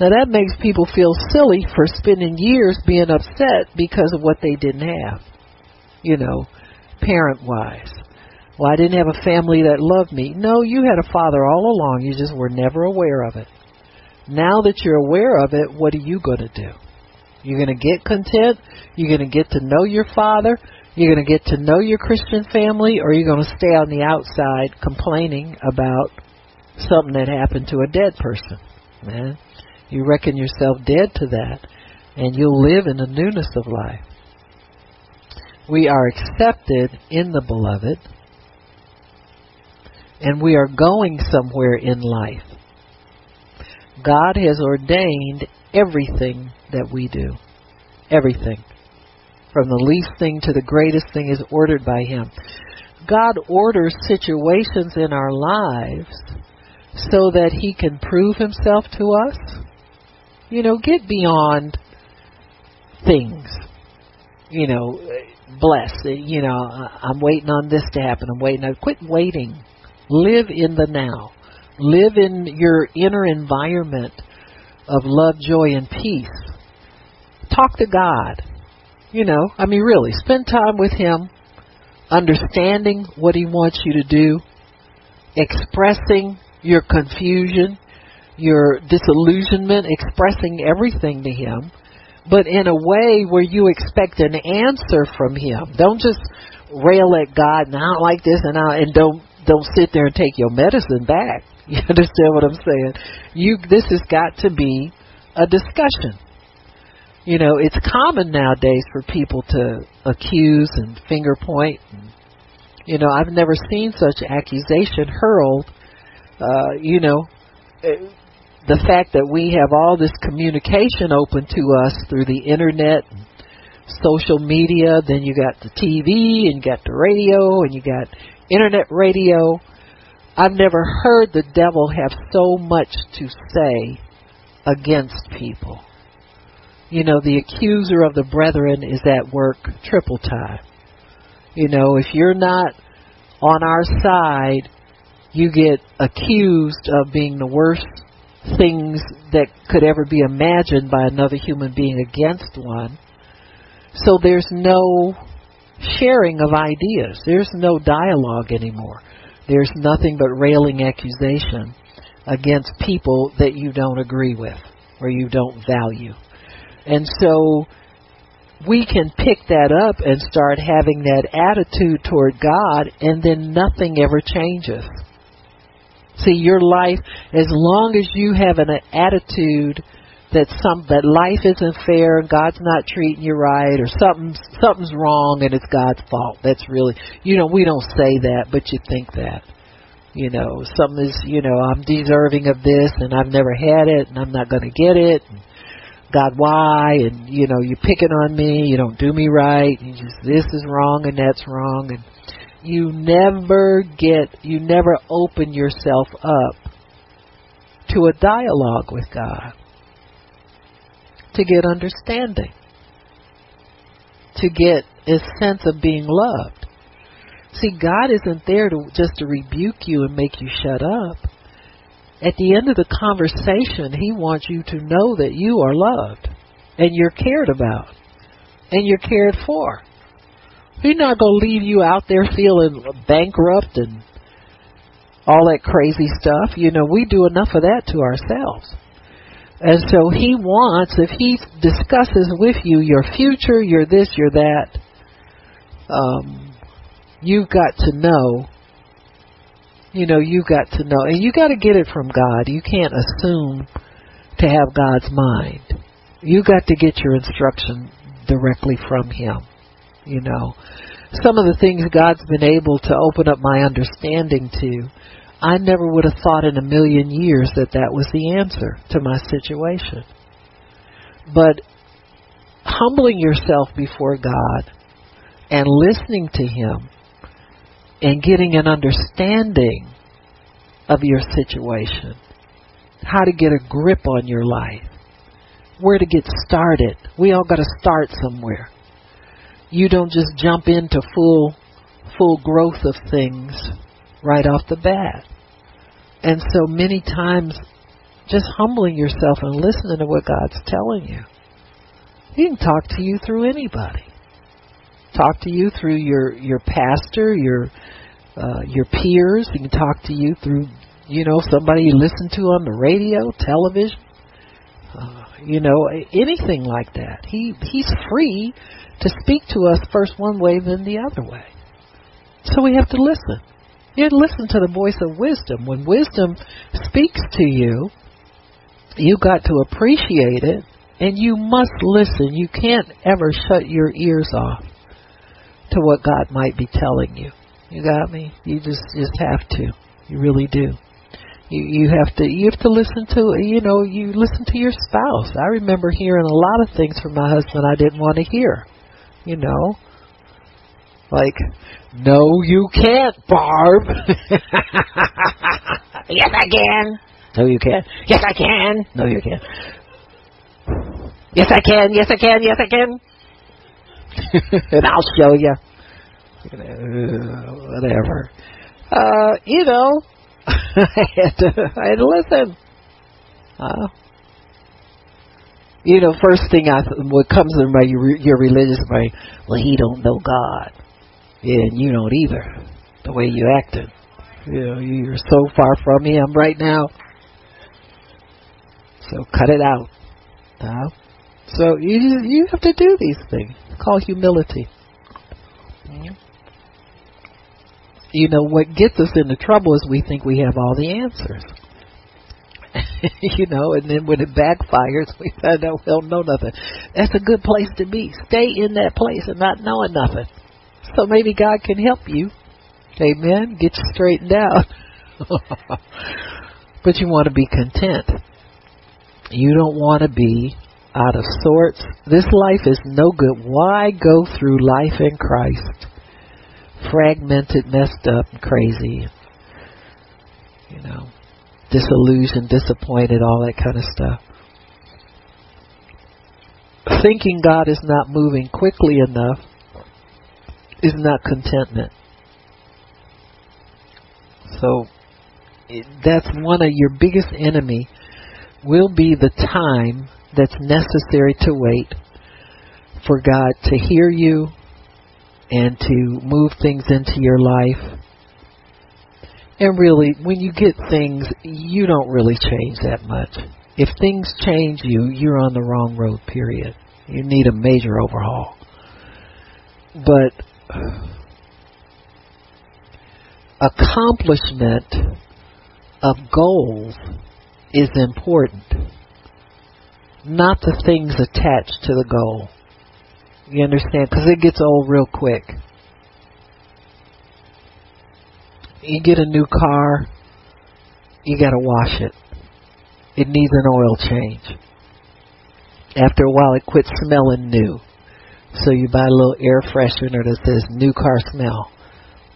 Speaker 1: Now that makes people feel silly for spending years being upset because of what they didn't have. You know, parent wise. Well, I didn't have a family that loved me. No, you had a father all along. You just were never aware of it. Now that you're aware of it, what are you going to do? You're going to get content. You're going to get to know your father. You're going to get to know your Christian family, or you're going to stay on the outside complaining about something that happened to a dead person. Man, you reckon yourself dead to that, and you'll live in the newness of life. We are accepted in the beloved, and we are going somewhere in life. God has ordained everything that we do. Everything. From the least thing to the greatest thing is ordered by Him. God orders situations in our lives so that He can prove Himself to us you know, get beyond things. You know, bless. You know, I'm waiting on this to happen. I'm waiting. Quit waiting. Live in the now. Live in your inner environment of love, joy, and peace. Talk to God. You know, I mean, really, spend time with Him, understanding what He wants you to do, expressing your confusion, your disillusionment, expressing everything to Him, but in a way where you expect an answer from Him. Don't just rail at God and I don't like this and I and don't don't sit there and take your medicine back. *laughs* You understand what I'm saying? You this has got to be a discussion. You know, it's common nowadays for people to accuse and finger point. And, you know, I've never seen such accusation hurled. Uh, you know, the fact that we have all this communication open to us through the internet, social media, then you got the TV and you got the radio and you got internet radio. I've never heard the devil have so much to say against people. You know, the accuser of the brethren is at work triple time. You know, if you're not on our side, you get accused of being the worst things that could ever be imagined by another human being against one. So there's no sharing of ideas. There's no dialogue anymore. There's nothing but railing accusation against people that you don't agree with or you don't value. And so we can pick that up and start having that attitude toward God, and then nothing ever changes. See, your life, as long as you have an attitude that some that life isn't fair and God's not treating you right or something's something's wrong and it's God's fault. That's really you know, we don't say that, but you think that. You know, something is you know, I'm deserving of this and I've never had it and I'm not gonna get it and God why and you know, you're picking on me, you don't do me right, you just this is wrong and that's wrong and you never get, you never open yourself up to a dialogue with God, to get understanding, to get a sense of being loved. See, God isn't there to just to rebuke you and make you shut up. At the end of the conversation, He wants you to know that you are loved and you're cared about and you're cared for. He's not going to leave you out there feeling bankrupt and all that crazy stuff. You know, we do enough of that to ourselves. And so he wants, if he discusses with you your future, your this, your that, um, you've got to know. You know, you've got to know. And you got to get it from God. You can't assume to have God's mind. You got to get your instruction directly from Him. You know, some of the things God's been able to open up my understanding to I never would have thought in a million years that that was the answer to my situation. But humbling yourself before God and listening to Him and getting an understanding of your situation, how to get a grip on your life, where to get started. We all got to start somewhere. You don't just jump into full full growth of things right off the bat. And so many times, just humbling yourself and listening to what God's telling you. He can talk to you through anybody. Talk to you through your your pastor, your uh, your peers. He can talk to you through you know somebody you listen to on the radio, television, uh, you know anything like that. He he's free to speak to us first one way, then the other way. So we have to listen. You listen to the voice of wisdom. When wisdom speaks to you, you got to appreciate it and you must listen. You can't ever shut your ears off to what God might be telling you. You got me? You just just have to. You really do. You you have to you have to listen to you know, you listen to your spouse. I remember hearing a lot of things from my husband I didn't want to hear. You know, like, no, you can't, Barb. *laughs* yes, I can. No, you can't. Yes, I can. No, you can't. Yes, I can. Yes, I can. Yes, I can. *laughs* and I'll show you. whatever. Uh, you know, *laughs* I had to, I had to listen. Uh, you know, first thing I, what comes in my your religious mind, well, he don't know God. And you don't either. The way you acted. You know, you're so far from him right now. So cut it out. Uh, so you you have to do these things. Called humility. You know what gets us into trouble is we think we have all the answers. *laughs* you know, and then when it backfires, *laughs* we find out we don't know nothing. That's a good place to be. Stay in that place and not knowing nothing. So maybe God can help you. Amen. Get you straightened out. *laughs* but you want to be content. You don't want to be out of sorts. This life is no good. Why go through life in Christ? Fragmented, messed up, crazy. You know, disillusioned, disappointed, all that kind of stuff. Thinking God is not moving quickly enough is not contentment. So that's one of your biggest enemy will be the time that's necessary to wait for God to hear you and to move things into your life. And really, when you get things, you don't really change that much. If things change you, you're on the wrong road, period. You need a major overhaul. But accomplishment of goals is important, not the things attached to the goal. You understand? Because it gets old real quick. You get a new car, you got to wash it. It needs an oil change. After a while, it quits smelling new. So you buy a little air freshener that says new car smell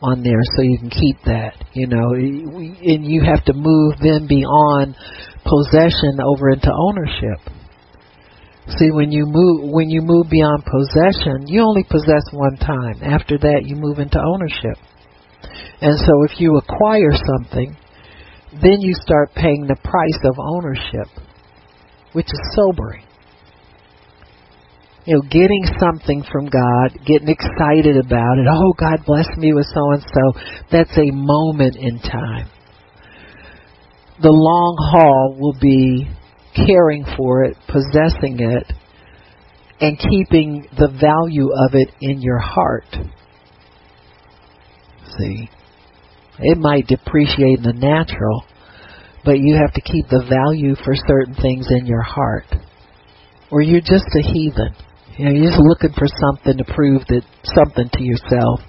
Speaker 1: on there so you can keep that, you know, and you have to move then beyond possession over into ownership. See, when you move when you move beyond possession, you only possess one time. After that, you move into ownership. And so, if you acquire something, then you start paying the price of ownership, which is sobering. You know, getting something from God, getting excited about it. Oh, God bless me with so and so. That's a moment in time. The long haul will be caring for it, possessing it, and keeping the value of it in your heart. See? It might depreciate in the natural, but you have to keep the value for certain things in your heart. Or you're just a heathen. You know, you're just looking for something to prove that something to yourself.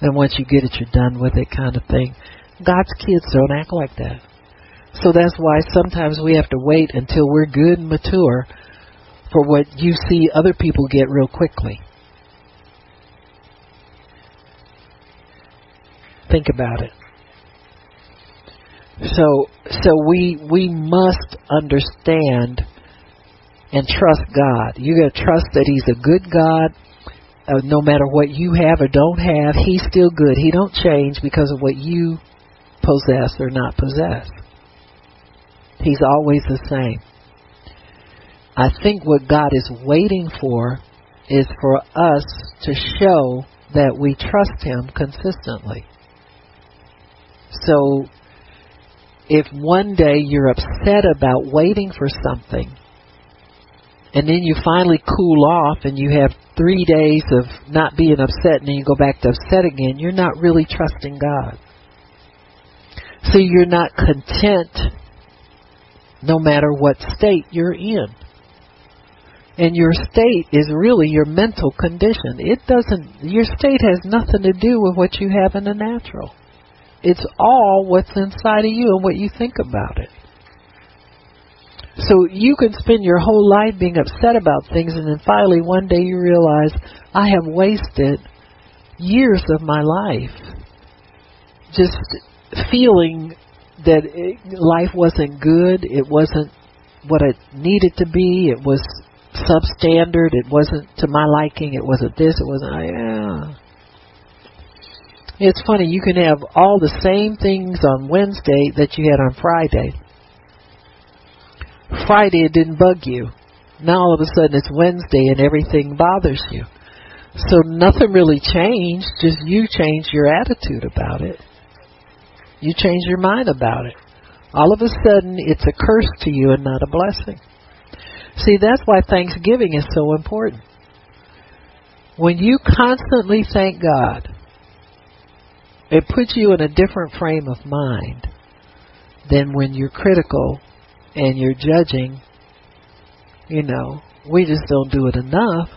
Speaker 1: And once you get it, you're done with it, kind of thing. God's kids don't act like that. So that's why sometimes we have to wait until we're good and mature for what you see other people get real quickly. Think about it. So so we we must understand and trust God. You got to trust that he's a good God. Uh, no matter what you have or don't have, he's still good. He don't change because of what you possess or not possess. He's always the same. I think what God is waiting for is for us to show that we trust Him consistently. So, if one day you're upset about waiting for something, and then you finally cool off and you have three days of not being upset and then you go back to upset again, you're not really trusting God. So you're not content no matter what state you're in. And your state is really your mental condition. It doesn't, your state has nothing to do with what you have in the natural. It's all what's inside of you and what you think about it. So you can spend your whole life being upset about things and then finally one day you realize, I have wasted years of my life just feeling that it, life wasn't good. It wasn't what it needed to be. It was substandard. It wasn't to my liking. It wasn't this. It wasn't. Yeah. It's funny. You can have all the same things on Wednesday that you had on Friday. Friday it didn't bug you. Now all of a sudden it's Wednesday and everything bothers you. So nothing really changed. Just you changed your attitude about it. You change your mind about it. All of a sudden, it's a curse to you and not a blessing. See, that's why Thanksgiving is so important. When you constantly thank God, it puts you in a different frame of mind than when you're critical and you're judging. You know, we just don't do it enough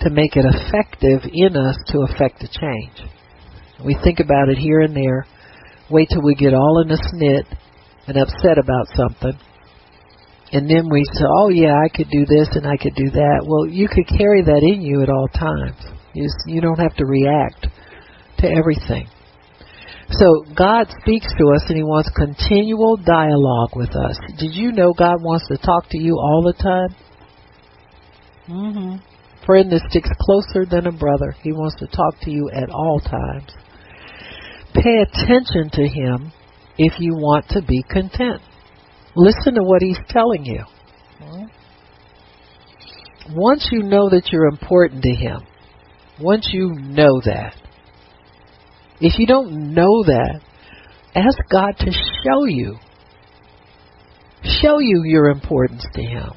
Speaker 1: to make it effective in us to affect a change. We think about it here and there wait till we get all in a snit and upset about something. And then we say, oh yeah, I could do this and I could do that. Well, you could carry that in you at all times. You, just, you don't have to react to everything. So God speaks to us and He wants continual dialogue with us. Did you know God wants to talk to you all the time? Mm-hmm. Friend that sticks closer than a brother. He wants to talk to you at all times. Pay attention to him if you want to be content. Listen to what he's telling you. Once you know that you're important to him, once you know that, if you don't know that, ask God to show you. Show you your importance to him.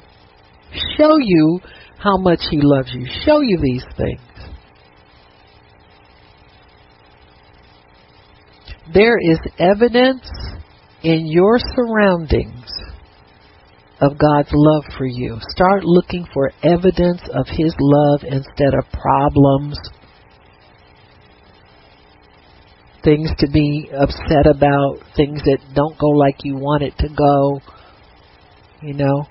Speaker 1: Show you how much he loves you. Show you these things. There is evidence in your surroundings of God's love for you. Start looking for evidence of His love instead of problems, things to be upset about, things that don't go like you want it to go. You know?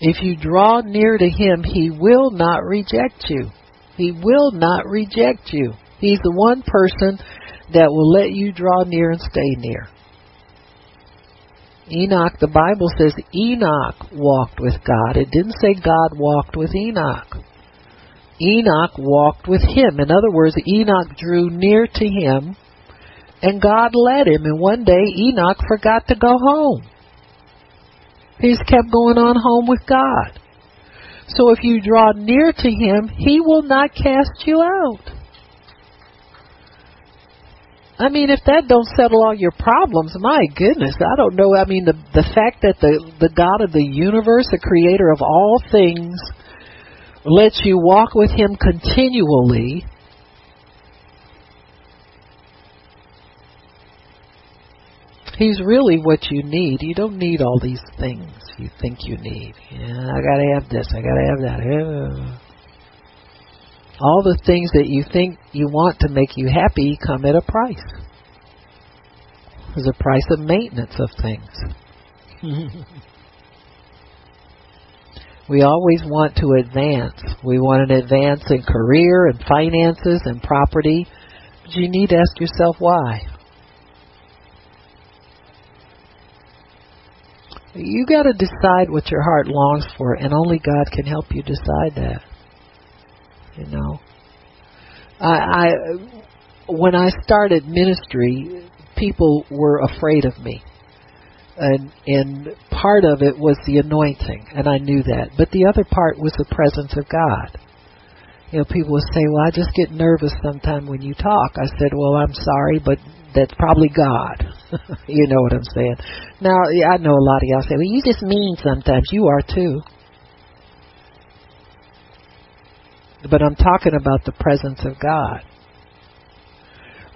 Speaker 1: If you draw near to Him, He will not reject you. He will not reject you. He's the one person that will let you draw near and stay near. Enoch, the Bible says Enoch walked with God. It didn't say God walked with Enoch. Enoch walked with him. In other words, Enoch drew near to him and God led him. And one day Enoch forgot to go home. He just kept going on home with God. So if you draw near to him, he will not cast you out. I mean, if that don't settle all your problems, my goodness, I don't know. I mean, the the fact that the the God of the universe, the creator of all things, lets you walk with him continually. He's really what you need. You don't need all these things you think you need. Yeah, I gotta have this. I gotta have that. Yeah. All the things that you think you want to make you happy come at a price. There's a price of maintenance of things. *laughs* we always want to advance. We want an advance in career and finances and property. But you need to ask yourself why. You got to decide what your heart longs for, and only God can help you decide that. You know, I, I when I started ministry, people were afraid of me, and and part of it was the anointing, and I knew that. But the other part was the presence of God. You know, people would say, "Well, I just get nervous sometime when you talk." I said, "Well, I'm sorry, but that's probably God." *laughs* you know what I'm saying? Now, I know a lot of y'all say, "Well, you just mean sometimes." You are too. But I'm talking about the presence of God.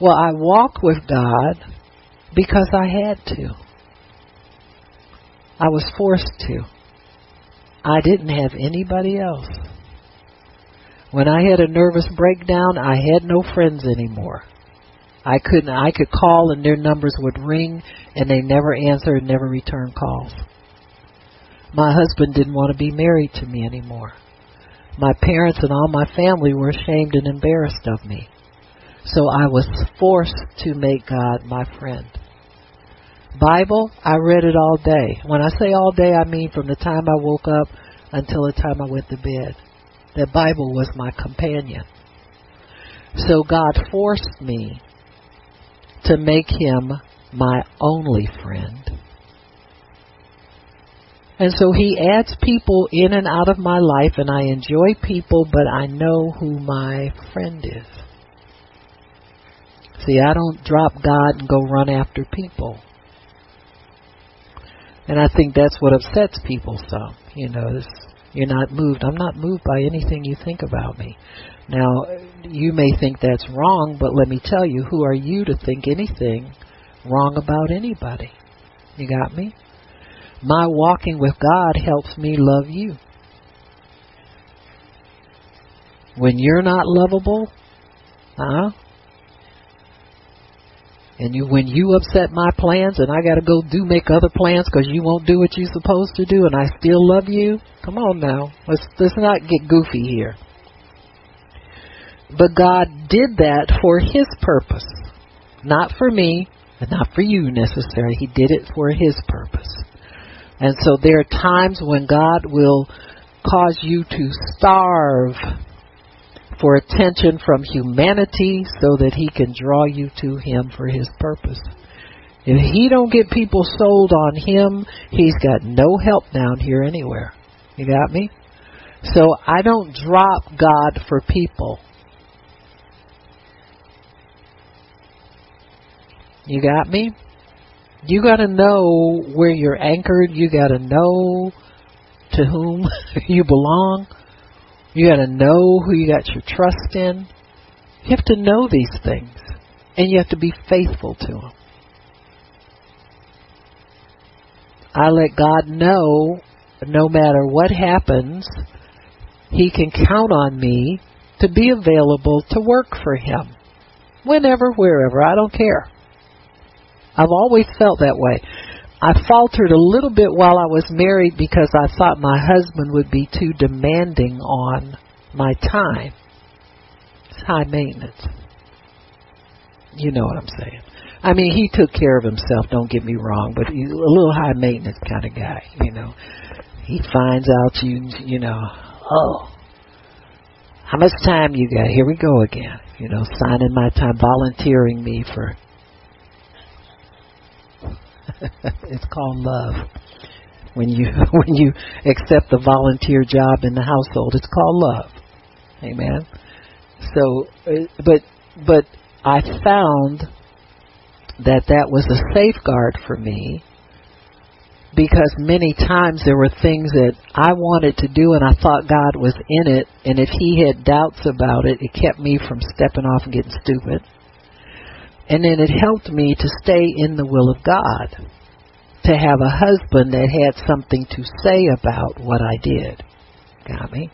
Speaker 1: Well, I walk with God because I had to. I was forced to. I didn't have anybody else. When I had a nervous breakdown, I had no friends anymore. I couldn't I could call and their numbers would ring and they never answer and never return calls. My husband didn't want to be married to me anymore. My parents and all my family were ashamed and embarrassed of me. So I was forced to make God my friend. Bible, I read it all day. When I say all day, I mean from the time I woke up until the time I went to bed. The Bible was my companion. So God forced me to make him my only friend. And so he adds people in and out of my life, and I enjoy people, but I know who my friend is. See, I don't drop God and go run after people. And I think that's what upsets people some. You know, this, you're not moved. I'm not moved by anything you think about me. Now, you may think that's wrong, but let me tell you, who are you to think anything wrong about anybody? You got me? My walking with God helps me love you. When you're not lovable, huh? And you, when you upset my plans, and I got to go do make other plans because you won't do what you're supposed to do, and I still love you. Come on now, let's let's not get goofy here. But God did that for His purpose, not for me, and not for you necessarily. He did it for His purpose. And so there are times when God will cause you to starve for attention from humanity so that he can draw you to him for his purpose. If he don't get people sold on him, he's got no help down here anywhere. You got me? So I don't drop God for people. You got me? You got to know where you're anchored. You got to know to whom *laughs* you belong. You got to know who you got your trust in. You have to know these things, and you have to be faithful to them. I let God know no matter what happens, He can count on me to be available to work for Him. Whenever, wherever, I don't care. I've always felt that way. I faltered a little bit while I was married because I thought my husband would be too demanding on my time. It's high maintenance. You know what I'm saying. I mean, he took care of himself. Don't get me wrong, but he's a little high maintenance kind of guy. You know, he finds out you, you know, oh, how much time you got? Here we go again. You know, signing my time, volunteering me for. *laughs* it's called love. When you *laughs* when you accept the volunteer job in the household, it's called love. Amen. So, uh, but but I found that that was a safeguard for me because many times there were things that I wanted to do and I thought God was in it, and if He had doubts about it, it kept me from stepping off and getting stupid. And then it helped me to stay in the will of God, to have a husband that had something to say about what I did. Got me?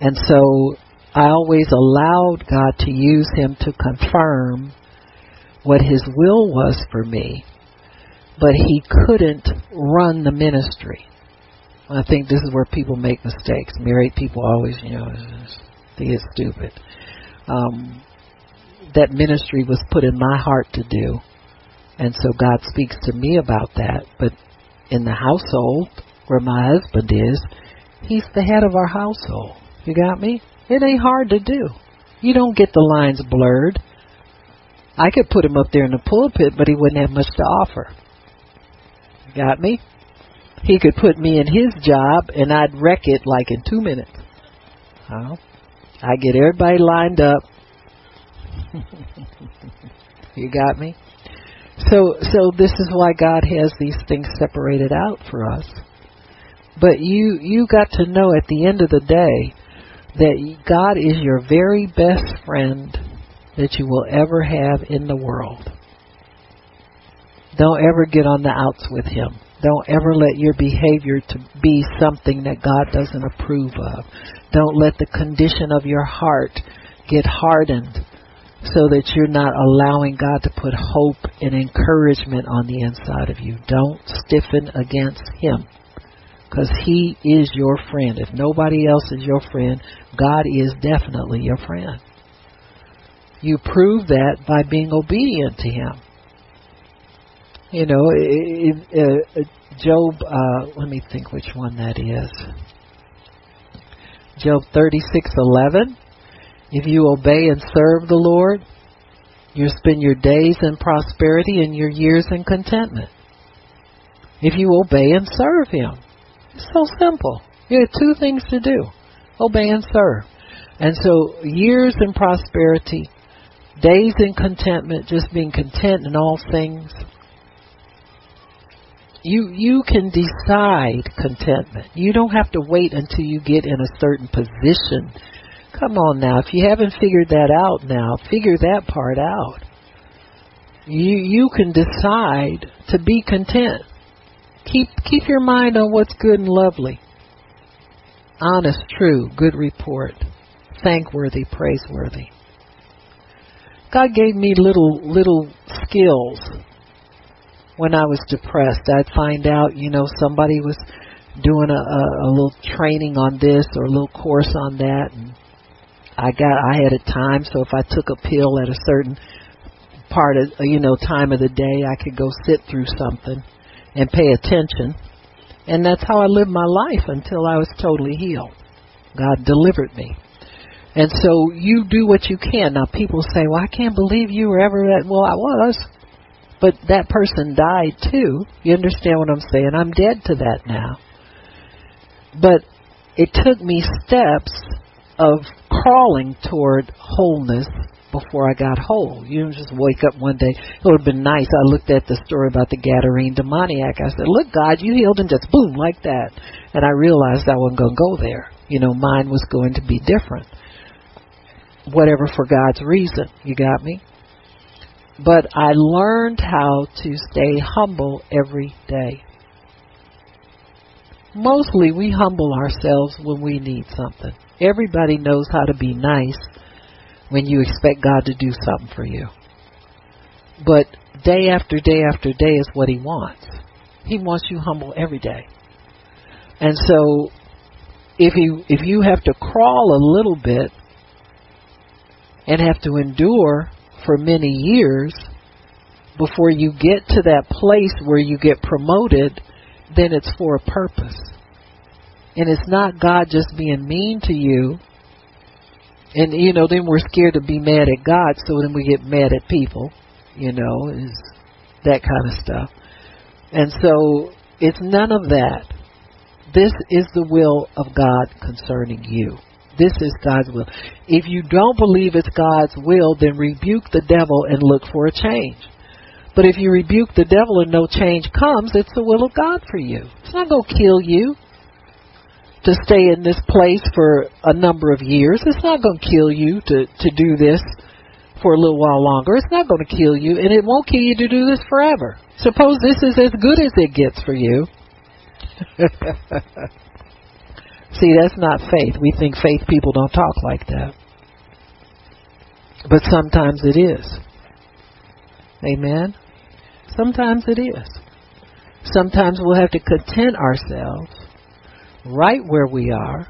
Speaker 1: And so I always allowed God to use him to confirm what his will was for me but he couldn't run the ministry. I think this is where people make mistakes. Married people always, you know, think it's stupid. Um, that ministry was put in my heart to do, and so God speaks to me about that. But in the household where my husband is, he's the head of our household. You got me? It ain't hard to do. You don't get the lines blurred. I could put him up there in the pulpit, but he wouldn't have much to offer. Got me? He could put me in his job and I'd wreck it like in two minutes. Huh? I get everybody lined up. *laughs* you got me? So so this is why God has these things separated out for us. But you you got to know at the end of the day that God is your very best friend that you will ever have in the world. Don't ever get on the outs with him. Don't ever let your behavior to be something that God doesn't approve of. Don't let the condition of your heart get hardened so that you're not allowing God to put hope and encouragement on the inside of you. Don't stiffen against him because he is your friend. If nobody else is your friend, God is definitely your friend. You prove that by being obedient to him. You know, it, it, uh, Job. Uh, let me think which one that is. Job thirty-six eleven. If you obey and serve the Lord, you spend your days in prosperity and your years in contentment. If you obey and serve Him, it's so simple. You have two things to do: obey and serve. And so, years in prosperity, days in contentment, just being content in all things you you can decide contentment. You don't have to wait until you get in a certain position. Come on now, if you haven't figured that out now, figure that part out. You you can decide to be content. Keep keep your mind on what's good and lovely. Honest, true, good report. Thankworthy, praiseworthy. God gave me little little skills when I was depressed. I'd find out, you know, somebody was doing a, a, a little training on this or a little course on that, and I got I had a time. So if I took a pill at a certain part of you know time of the day, I could go sit through something and pay attention, and that's how I lived my life until I was totally healed. God delivered me. And so you do what you can. Now people say, "Well, I can't believe you were ever that." Well, I was. But that person died too. You understand what I'm saying? I'm dead to that now. But it took me steps of crawling toward wholeness before I got whole. You don't just wake up one day. It would have been nice. I looked at the story about the Gadarene demoniac. I said, Look, God, you healed him just boom, like that. And I realized I wasn't going to go there. You know, mine was going to be different. Whatever for God's reason. You got me? but I learned how to stay humble every day. Mostly we humble ourselves when we need something. Everybody knows how to be nice when you expect God to do something for you. But day after day after day is what He wants. He wants you humble every day. And so if you if you have to crawl a little bit and have to endure for many years, before you get to that place where you get promoted, then it's for a purpose. And it's not God just being mean to you. And, you know, then we're scared to be mad at God, so then we get mad at people, you know, is that kind of stuff. And so it's none of that. This is the will of God concerning you. This is God's will. If you don't believe it's God's will, then rebuke the devil and look for a change. But if you rebuke the devil and no change comes, it's the will of God for you. It's not going to kill you to stay in this place for a number of years. It's not going to kill you to, to do this for a little while longer. It's not going to kill you, and it won't kill you to do this forever. Suppose this is as good as it gets for you. *laughs* See, that's not faith. We think faith people don't talk like that. But sometimes it is. Amen? Sometimes it is. Sometimes we'll have to content ourselves right where we are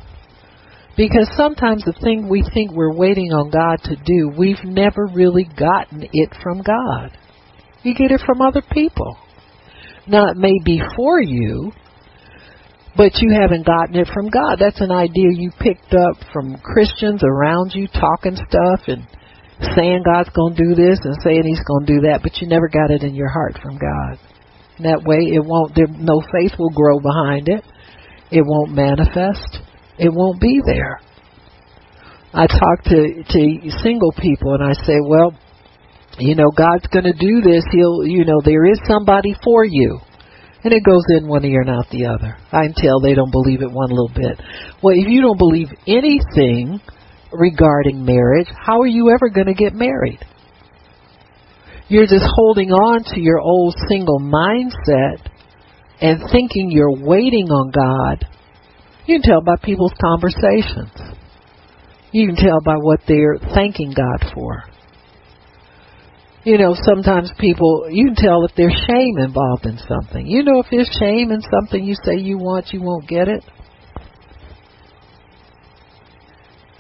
Speaker 1: because sometimes the thing we think we're waiting on God to do, we've never really gotten it from God. You get it from other people. Now, it may be for you, but you haven't gotten it from God. That's an idea you picked up from Christians around you talking stuff and saying God's going to do this and saying He's going to do that, but you never got it in your heart from God. And that way, it won't. There, no faith will grow behind it. It won't manifest. It won't be there. I talk to to single people and I say, well, you know, God's going to do this. He'll, you know, there is somebody for you. And it goes in one ear and out the other. I can tell they don't believe it one little bit. Well, if you don't believe anything regarding marriage, how are you ever going to get married? You're just holding on to your old single mindset and thinking you're waiting on God. You can tell by people's conversations. You can tell by what they're thanking God for you know, sometimes people, you can tell if there's shame involved in something. You know, if there's shame in something you say you want, you won't get it.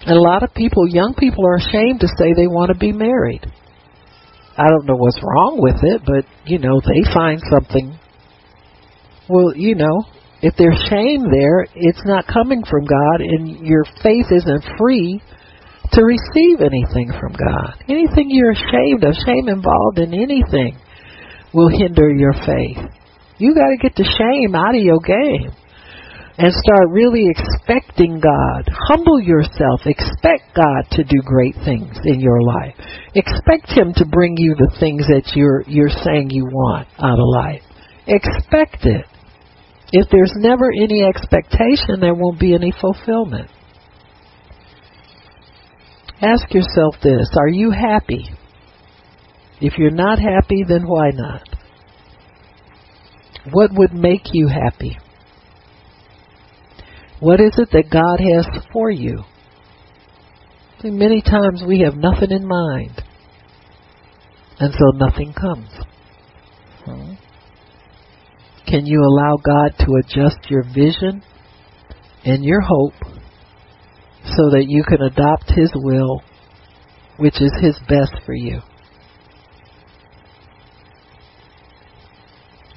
Speaker 1: And a lot of people, young people, are ashamed to say they want to be married. I don't know what's wrong with it, but, you know, they find something. Well, you know, if there's shame there, it's not coming from God, and your faith isn't free to receive anything from God. Anything you're ashamed of, shame involved in anything, will hinder your faith. You got to get the shame out of your game and start really expecting God. Humble yourself. Expect God to do great things in your life. Expect Him to bring you the things that you're you're saying you want out of life. Expect it. If there's never any expectation, there won't be any fulfillment. Ask yourself this Are you happy? If you're not happy, then why not? What would make you happy? What is it that God has for you? Many times we have nothing in mind, and so nothing comes. Hmm? Can you allow God to adjust your vision and your hope so that you can adopt His will, which is His best for you.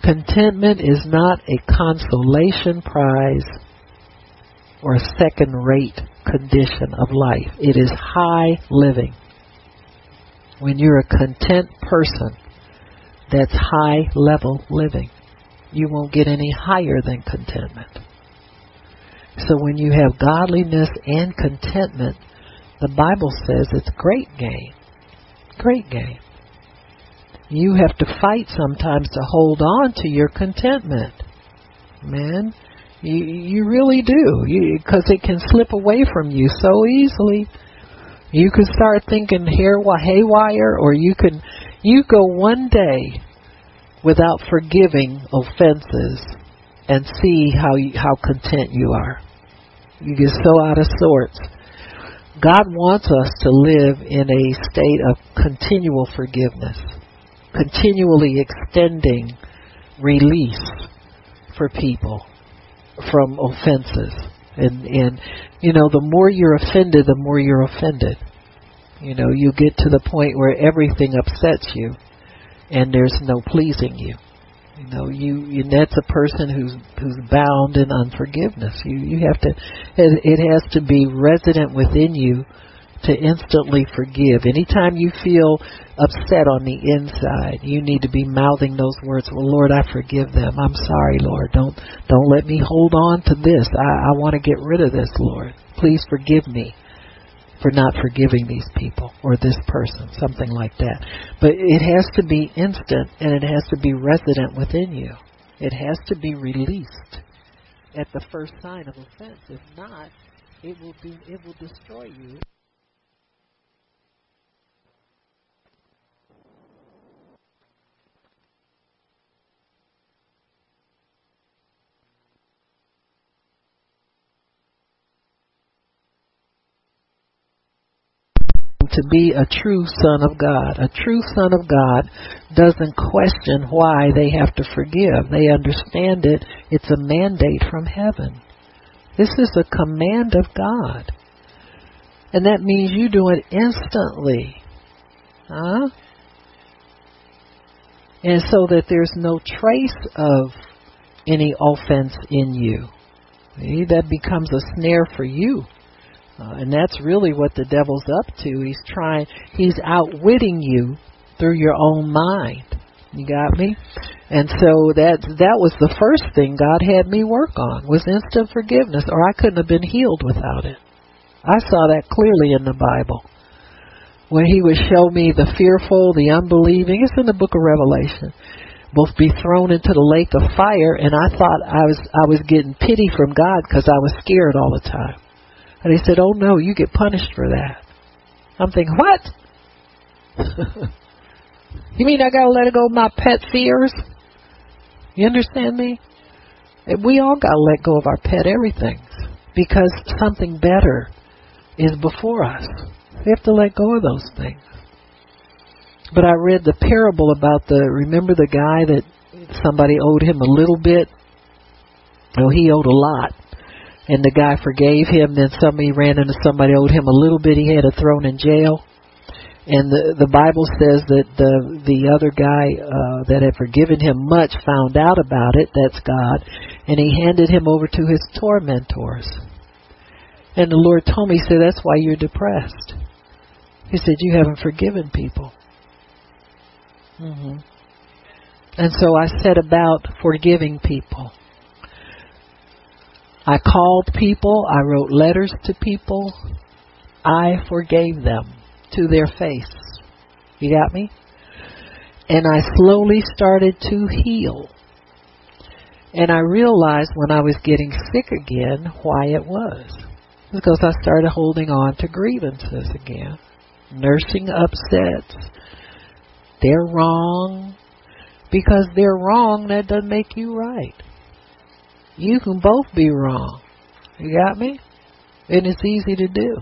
Speaker 1: Contentment is not a consolation prize or a second rate condition of life. It is high living. When you're a content person, that's high level living. You won't get any higher than contentment. So when you have godliness and contentment, the Bible says it's great gain. Great gain. You have to fight sometimes to hold on to your contentment. Man, you you really do. Because it can slip away from you so easily. You can start thinking hair haywire or you can you go one day without forgiving offenses and see how you, how content you are. You get so out of sorts. God wants us to live in a state of continual forgiveness, continually extending release for people from offenses. And, and, you know, the more you're offended, the more you're offended. You know, you get to the point where everything upsets you. and there's no pleasing you. You know, you, you that's a person who's who's bound in unforgiveness. You you have to it, it has to be resident within you to instantly forgive. Anytime you feel upset on the inside, you need to be mouthing those words, "Well, Lord, I forgive them. I'm sorry, Lord. Don't don't let me hold on to this. I, I want to get rid of this, Lord. Please forgive me." for not forgiving these people or this person, something like that. But it has to be instant and it has to be resident within you. It has to be released at the first sign of offense. If not, it will be it will destroy you. To be a true son of God. A true son of God doesn't question why they have to forgive. They understand it. It's a mandate from heaven. This is a command of God. And that means you do it instantly. Huh? And so that there's no trace of any offense in you. See, that becomes a snare for you uh, and that's really what the devil's up to. He's trying, he's outwitting you through your own mind. You got me? And so that that was the first thing God had me work on was instant forgiveness, or I couldn't have been healed without it. I saw that clearly in the Bible. When he would show me the fearful, the unbelieving, it's in the book of Revelation, both be thrown into the lake of fire, and I thought I was I was getting pity from God because I was scared all the time. And he said, Oh no, you get punished for that. I'm thinking, What? *laughs* you mean I gotta let go of my pet fears? You understand me? We all gotta let go of our pet everything because something better is before us. We have to let go of those things. But I read the parable about the remember the guy that somebody owed him a little bit? Oh, he owed a lot and the guy forgave him. Then somebody ran into somebody owed him a little bit. He had a thrown in jail. And the the Bible says that the the other guy uh, that had forgiven him much found out about it. That's God, and he handed him over to his tormentors. And the Lord told me, he said, "That's why you're depressed." He said, "You haven't forgiven people." hmm And so I set about forgiving people. I called people, I wrote letters to people, I forgave them to their face. You got me? And I slowly started to heal. And I realized when I was getting sick again why it was. Because I started holding on to grievances again. Nursing upsets. They're wrong. Because they're wrong, that doesn't make you right. You can both be wrong. You got me? And it's easy to do.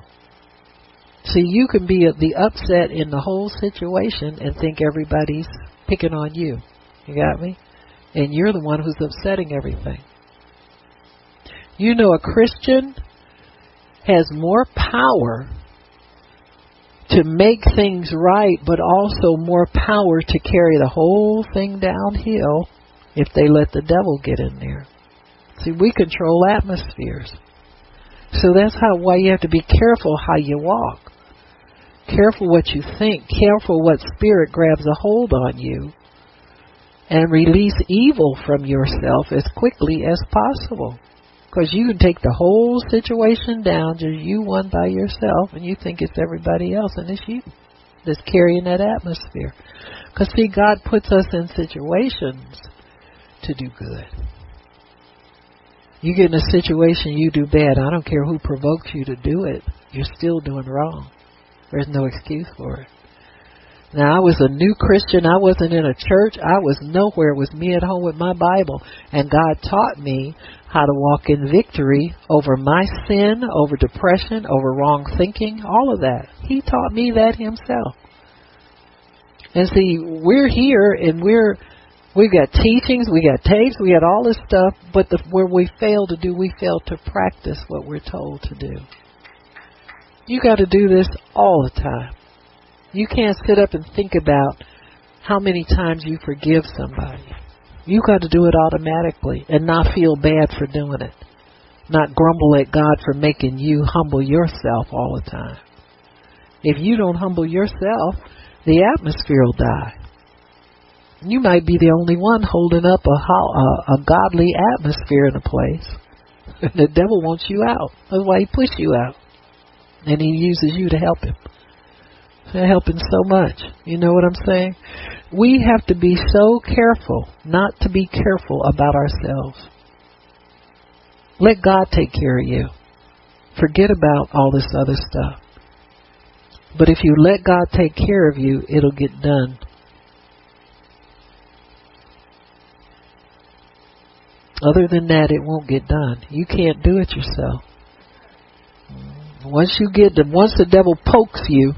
Speaker 1: See, you can be the upset in the whole situation and think everybody's picking on you. You got me? And you're the one who's upsetting everything. You know, a Christian has more power to make things right, but also more power to carry the whole thing downhill if they let the devil get in there. See, we control atmospheres. So that's how why you have to be careful how you walk. Careful what you think. Careful what spirit grabs a hold on you. And release evil from yourself as quickly as possible. Because you can take the whole situation down, just you one by yourself, and you think it's everybody else, and it's you that's carrying that atmosphere. Because, see, God puts us in situations to do good. You get in a situation you do bad. I don't care who provokes you to do it. You're still doing wrong. There's no excuse for it. Now I was a new Christian. I wasn't in a church. I was nowhere. It was me at home with my Bible. And God taught me how to walk in victory over my sin, over depression, over wrong thinking, all of that. He taught me that himself. And see, we're here and we're We've got teachings, we got tapes, we got all this stuff, but the, where we fail to do, we fail to practice what we're told to do. You got to do this all the time. You can't sit up and think about how many times you forgive somebody. You got to do it automatically and not feel bad for doing it. Not grumble at God for making you humble yourself all the time. If you don't humble yourself, the atmosphere will die. You might be the only one holding up a, a, a godly atmosphere in a place. the devil wants you out. That's why he pushes you out. And he uses you to help him. To help him so much. You know what I'm saying? We have to be so careful not to be careful about ourselves. Let God take care of you. Forget about all this other stuff. But if you let God take care of you, it'll get done. Other than that, it won't get done. You can't do it yourself. Once you get the, once the devil pokes you,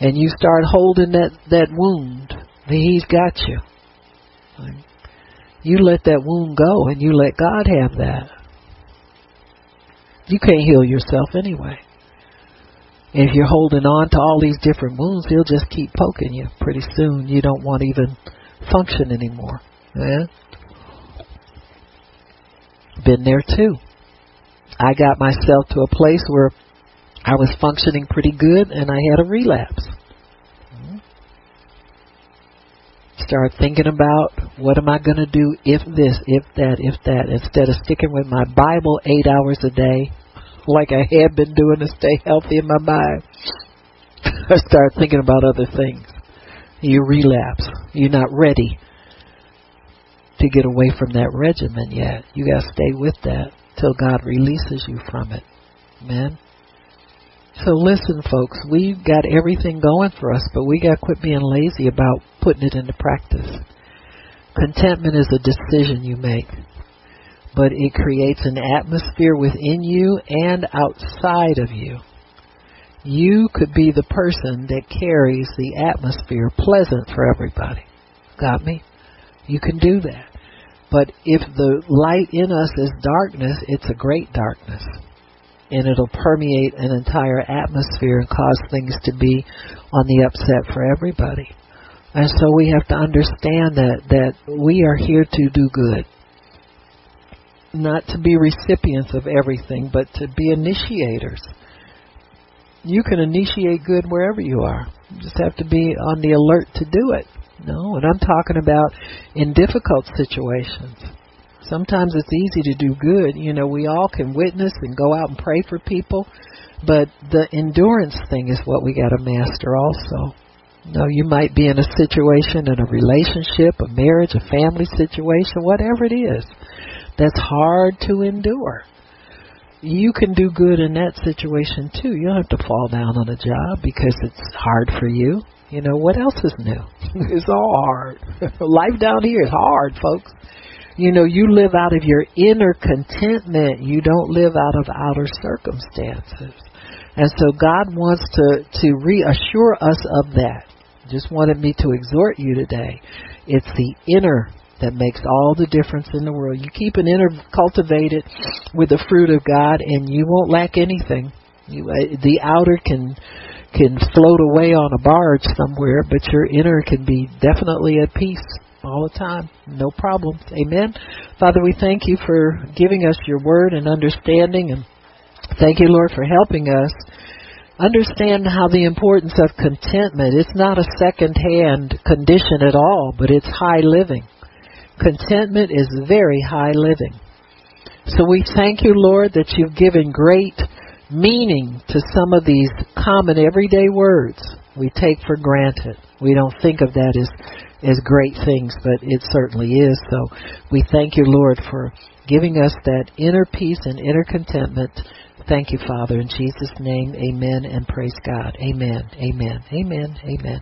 Speaker 1: and you start holding that that wound, then he's got you. You let that wound go, and you let God have that. You can't heal yourself anyway. if you're holding on to all these different wounds, he'll just keep poking you. Pretty soon, you don't want to even function anymore. Yeah? Been there too. I got myself to a place where I was functioning pretty good and I had a relapse. Start thinking about what am I going to do if this, if that, if that, instead of sticking with my Bible eight hours a day, like I had been doing to stay healthy in my mind. *laughs* I start thinking about other things. You relapse. You're not ready to get away from that regimen yet. You got to stay with that till God releases you from it. Amen. So listen, folks, we've got everything going for us, but we got to quit being lazy about putting it into practice. Contentment is a decision you make, but it creates an atmosphere within you and outside of you. You could be the person that carries the atmosphere pleasant for everybody. Got me? You can do that. But if the light in us is darkness, it's a great darkness. And it'll permeate an entire atmosphere and cause things to be on the upset for everybody. And so we have to understand that, that we are here to do good. Not to be recipients of everything, but to be initiators. You can initiate good wherever you are. You just have to be on the alert to do it. No, and I'm talking about in difficult situations. Sometimes it's easy to do good. You know, we all can witness and go out and pray for people, but the endurance thing is what we got to master also. No, you might be in a situation, in a relationship, a marriage, a family situation, whatever it is, that's hard to endure. You can do good in that situation too. You don't have to fall down on a job because it's hard for you. You know, what else is new? *laughs* it's all hard. *laughs* Life down here is hard, folks. You know, you live out of your inner contentment. You don't live out of outer circumstances. And so God wants to, to reassure us of that. Just wanted me to exhort you today. It's the inner that makes all the difference in the world. You keep an inner cultivated with the fruit of God, and you won't lack anything. You, uh, the outer can can float away on a barge somewhere, but your inner can be definitely at peace all the time. No problem. Amen. Father, we thank you for giving us your word and understanding and thank you, Lord, for helping us understand how the importance of contentment. It's not a second hand condition at all, but it's high living. Contentment is very high living. So we thank you, Lord, that you've given great meaning to some of these common everyday words we take for granted. We don't think of that as as great things, but it certainly is. So we thank you, Lord, for giving us that inner peace and inner contentment. Thank you, Father, in Jesus' name. Amen and praise God. Amen. Amen. Amen. Amen.